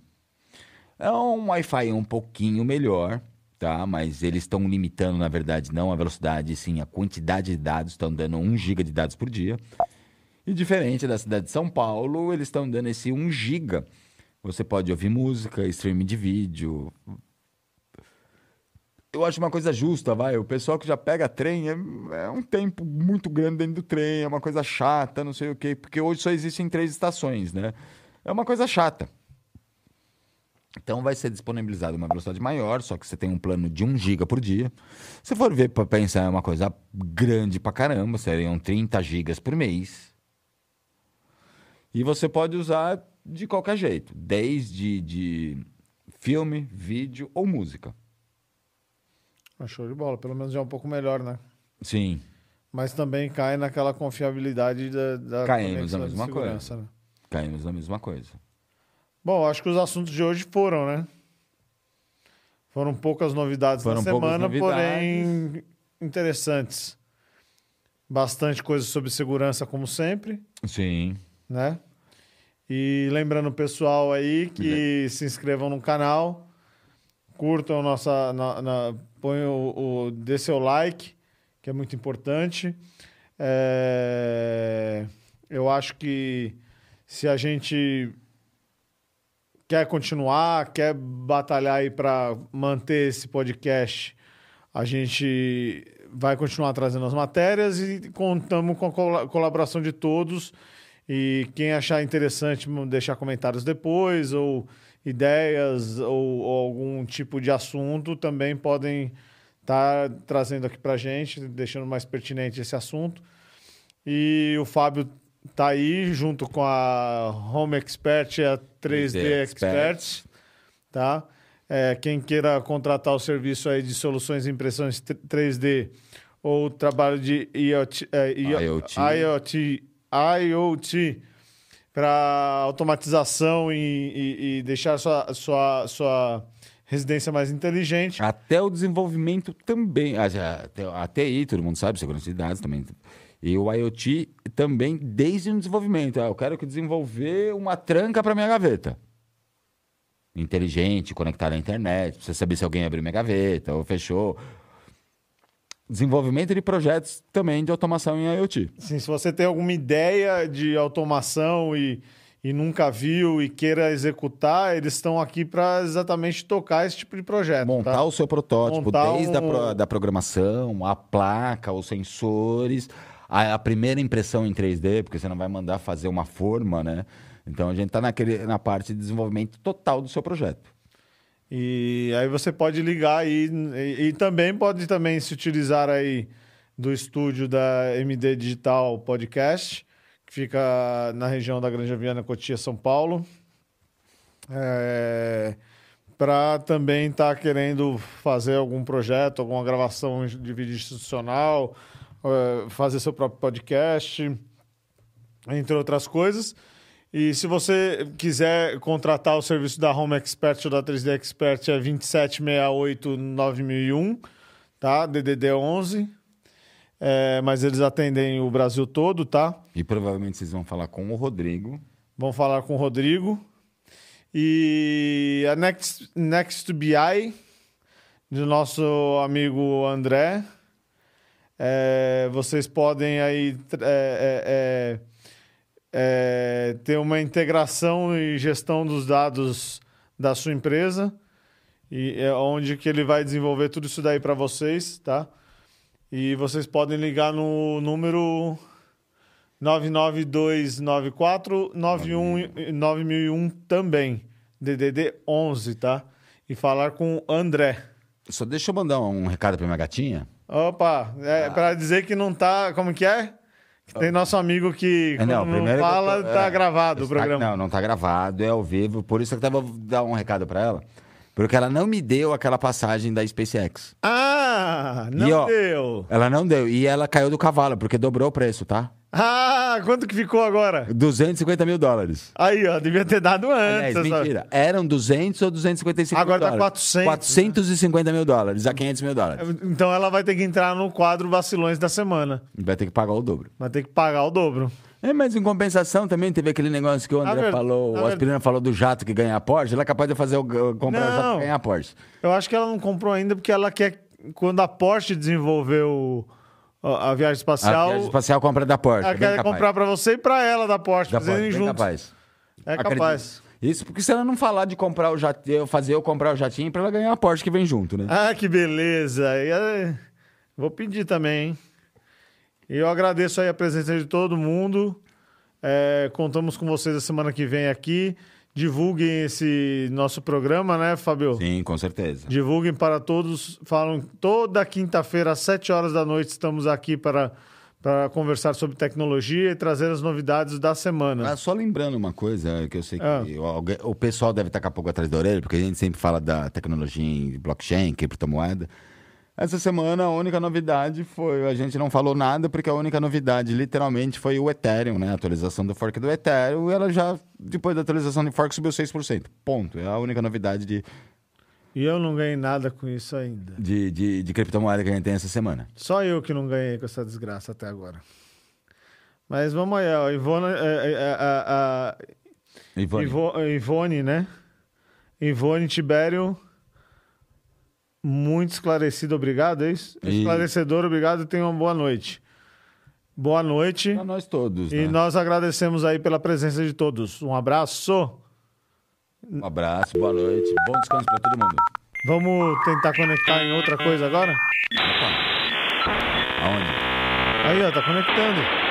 É um Wi-Fi um pouquinho melhor, tá? Mas eles estão limitando, na verdade, não a velocidade, sim a quantidade de dados, estão dando 1 GB de dados por dia. E diferente da cidade de São Paulo, eles estão dando esse 1 GB. Você pode ouvir música, streaming de vídeo, eu acho uma coisa justa, vai. O pessoal que já pega trem é, é um tempo muito grande dentro do trem, é uma coisa chata, não sei o quê, porque hoje só existem três estações, né? É uma coisa chata. Então vai ser disponibilizado uma velocidade maior, só que você tem um plano de 1 GB por dia. Se for ver para pensar, é uma coisa grande pra caramba, seriam 30 GB por mês. E você pode usar de qualquer jeito, desde de filme, vídeo ou música. Ah, Show de bola. Pelo menos já é um pouco melhor, né? Sim. Mas também cai naquela confiabilidade da, da Caímos conexão na de mesma segurança, né? Caímos na mesma coisa. Bom, acho que os assuntos de hoje foram, né? Foram poucas novidades Foram na semana, novidades. porém interessantes. Bastante coisa sobre segurança, como sempre, Sim. né? E lembrando o pessoal aí que se inscrevam no canal, curtam nossa. Na, na, põe o, o. dê seu like, que é muito importante. É, eu acho que se a gente quer continuar, quer batalhar aí para manter esse podcast, a gente vai continuar trazendo as matérias e contamos com a col- colaboração de todos. E quem achar interessante, deixar comentários depois, ou ideias, ou, ou algum tipo de assunto, também podem estar trazendo aqui para gente, deixando mais pertinente esse assunto. E o Fábio tá aí junto com a Home Expert e a 3D, 3D Expert, tá? É, quem queira contratar o serviço aí de soluções de impressões 3D ou trabalho de IoT, é, IoT. IoT, IoT para automatização e, e- e deixar sua, sua, sua residência mais inteligente. Até o desenvolvimento também. A, a, a TI, todo mundo sabe, segurança de dados também. E o IoT também, desde o desenvolvimento. Ah, eu quero que desenvolver uma tranca para minha gaveta. Inteligente, conectada à internet, você saber se alguém abriu minha gaveta ou fechou. Desenvolvimento de projetos também de automação em IoT. Assim, se você tem alguma ideia de automação e, e nunca viu e queira executar, eles estão aqui para exatamente tocar esse tipo de projeto. Montar tá? o seu protótipo, Montar desde a um- pro- da programação, a placa, os sensores, a, a primeira impressão em 3D, porque você não vai mandar fazer uma forma, né? Então a gente está na parte de desenvolvimento total do seu projeto. E aí você pode ligar aí e, e também pode também se utilizar aí do estúdio da MD Digital Podcast, que fica na região da Granja Viana, Cotia, São Paulo. para também estar querendo fazer algum projeto, alguma gravação de vídeo institucional, fazer seu próprio podcast, entre outras coisas. E se você quiser contratar o serviço da Home Expert ou da 3D Expert, é 2768 9001, tá? DDD 11. é, mas eles atendem o Brasil todo, tá? E provavelmente vocês vão falar com o Rodrigo. Vão falar com o Rodrigo. E a Next, Next BI, do nosso amigo André. É, vocês podem aí é, é, é, ter uma integração e gestão dos dados da sua empresa e é onde que ele vai desenvolver tudo isso daí para vocês, tá? E vocês podem ligar no número 99294 9001 também, DDD 11, tá? E falar com o André. Só deixa eu mandar um recado para minha gatinha. Opa, é ah. para dizer que não tá, como que é? Que tem nosso amigo que é, não, não fala, tô, tá é, gravado o programa. Não, não tá gravado, é ao vivo, por isso que eu tava dar um recado para ela. Porque ela não me deu aquela passagem da SpaceX. Ah, não e, ó, deu. Ela não deu. E ela caiu do cavalo, porque dobrou o preço, tá? Ah, quanto que ficou agora? 250 mil dólares. Aí, ó, devia ter dado antes. Aliás, mentira. Eram 200 ou 255 agora mil tá dólares. Agora tá 400. 450 mil dólares, a 500 mil dólares. Então ela vai ter que entrar no quadro vacilões da semana. Vai ter que pagar o dobro. Vai ter que pagar o dobro. É, mas em compensação também teve aquele negócio que o André falou, o Aspirina falou do jato que ganha a Porsche, ela é capaz de fazer o, comprar não, o jato que ganha a Porsche. Eu acho que ela não comprou ainda porque ela quer, quando a Porsche desenvolveu a viagem espacial... A viagem espacial compra da Porsche. Ela é quer comprar para você e para ela da Porsche, da fazerem juntos. capaz. É capaz. Isso porque se ela não falar de comprar o jatinho, fazer eu comprar o jatinho para ela ganhar a Porsche que vem junto, né? Ah, que beleza. Vou pedir também, hein? E eu agradeço aí a presença de todo mundo. É, contamos com vocês a semana que vem aqui. Divulguem esse nosso programa, né, Fabio? Sim, com certeza. Divulguem para todos. Falam toda quinta-feira, às 7 horas da noite, estamos aqui para, para conversar sobre tecnologia e trazer as novidades da semana. Ah, só lembrando uma coisa, que eu sei que ah. o, o pessoal deve estar com a pouco atrás da orelha, porque a gente sempre fala da tecnologia em blockchain, criptomoeda. Essa semana a única novidade foi, a gente não falou nada porque a única novidade literalmente foi o Ethereum, né? A atualização do fork do Ethereum, e ela já depois da atualização do fork subiu 6%. Ponto. É a única novidade de E eu não ganhei nada com isso ainda. De, de, de criptomoeda que a gente tem essa semana. Só eu que não ganhei com essa desgraça até agora. Mas vamos aí, ó, Ivone, a, é, é, a, a, Ivone. Ivone, né? Ivone Tibério muito esclarecido, obrigado, é isso? E... Esclarecedor, obrigado e tenha uma boa noite. Boa noite. Para nós todos. E né? nós agradecemos aí pela presença de todos. Um abraço. Um abraço, boa noite. Bom descanso para todo mundo. Vamos tentar conectar em outra coisa agora? Opa. Aonde? Aí, ó, tá conectando.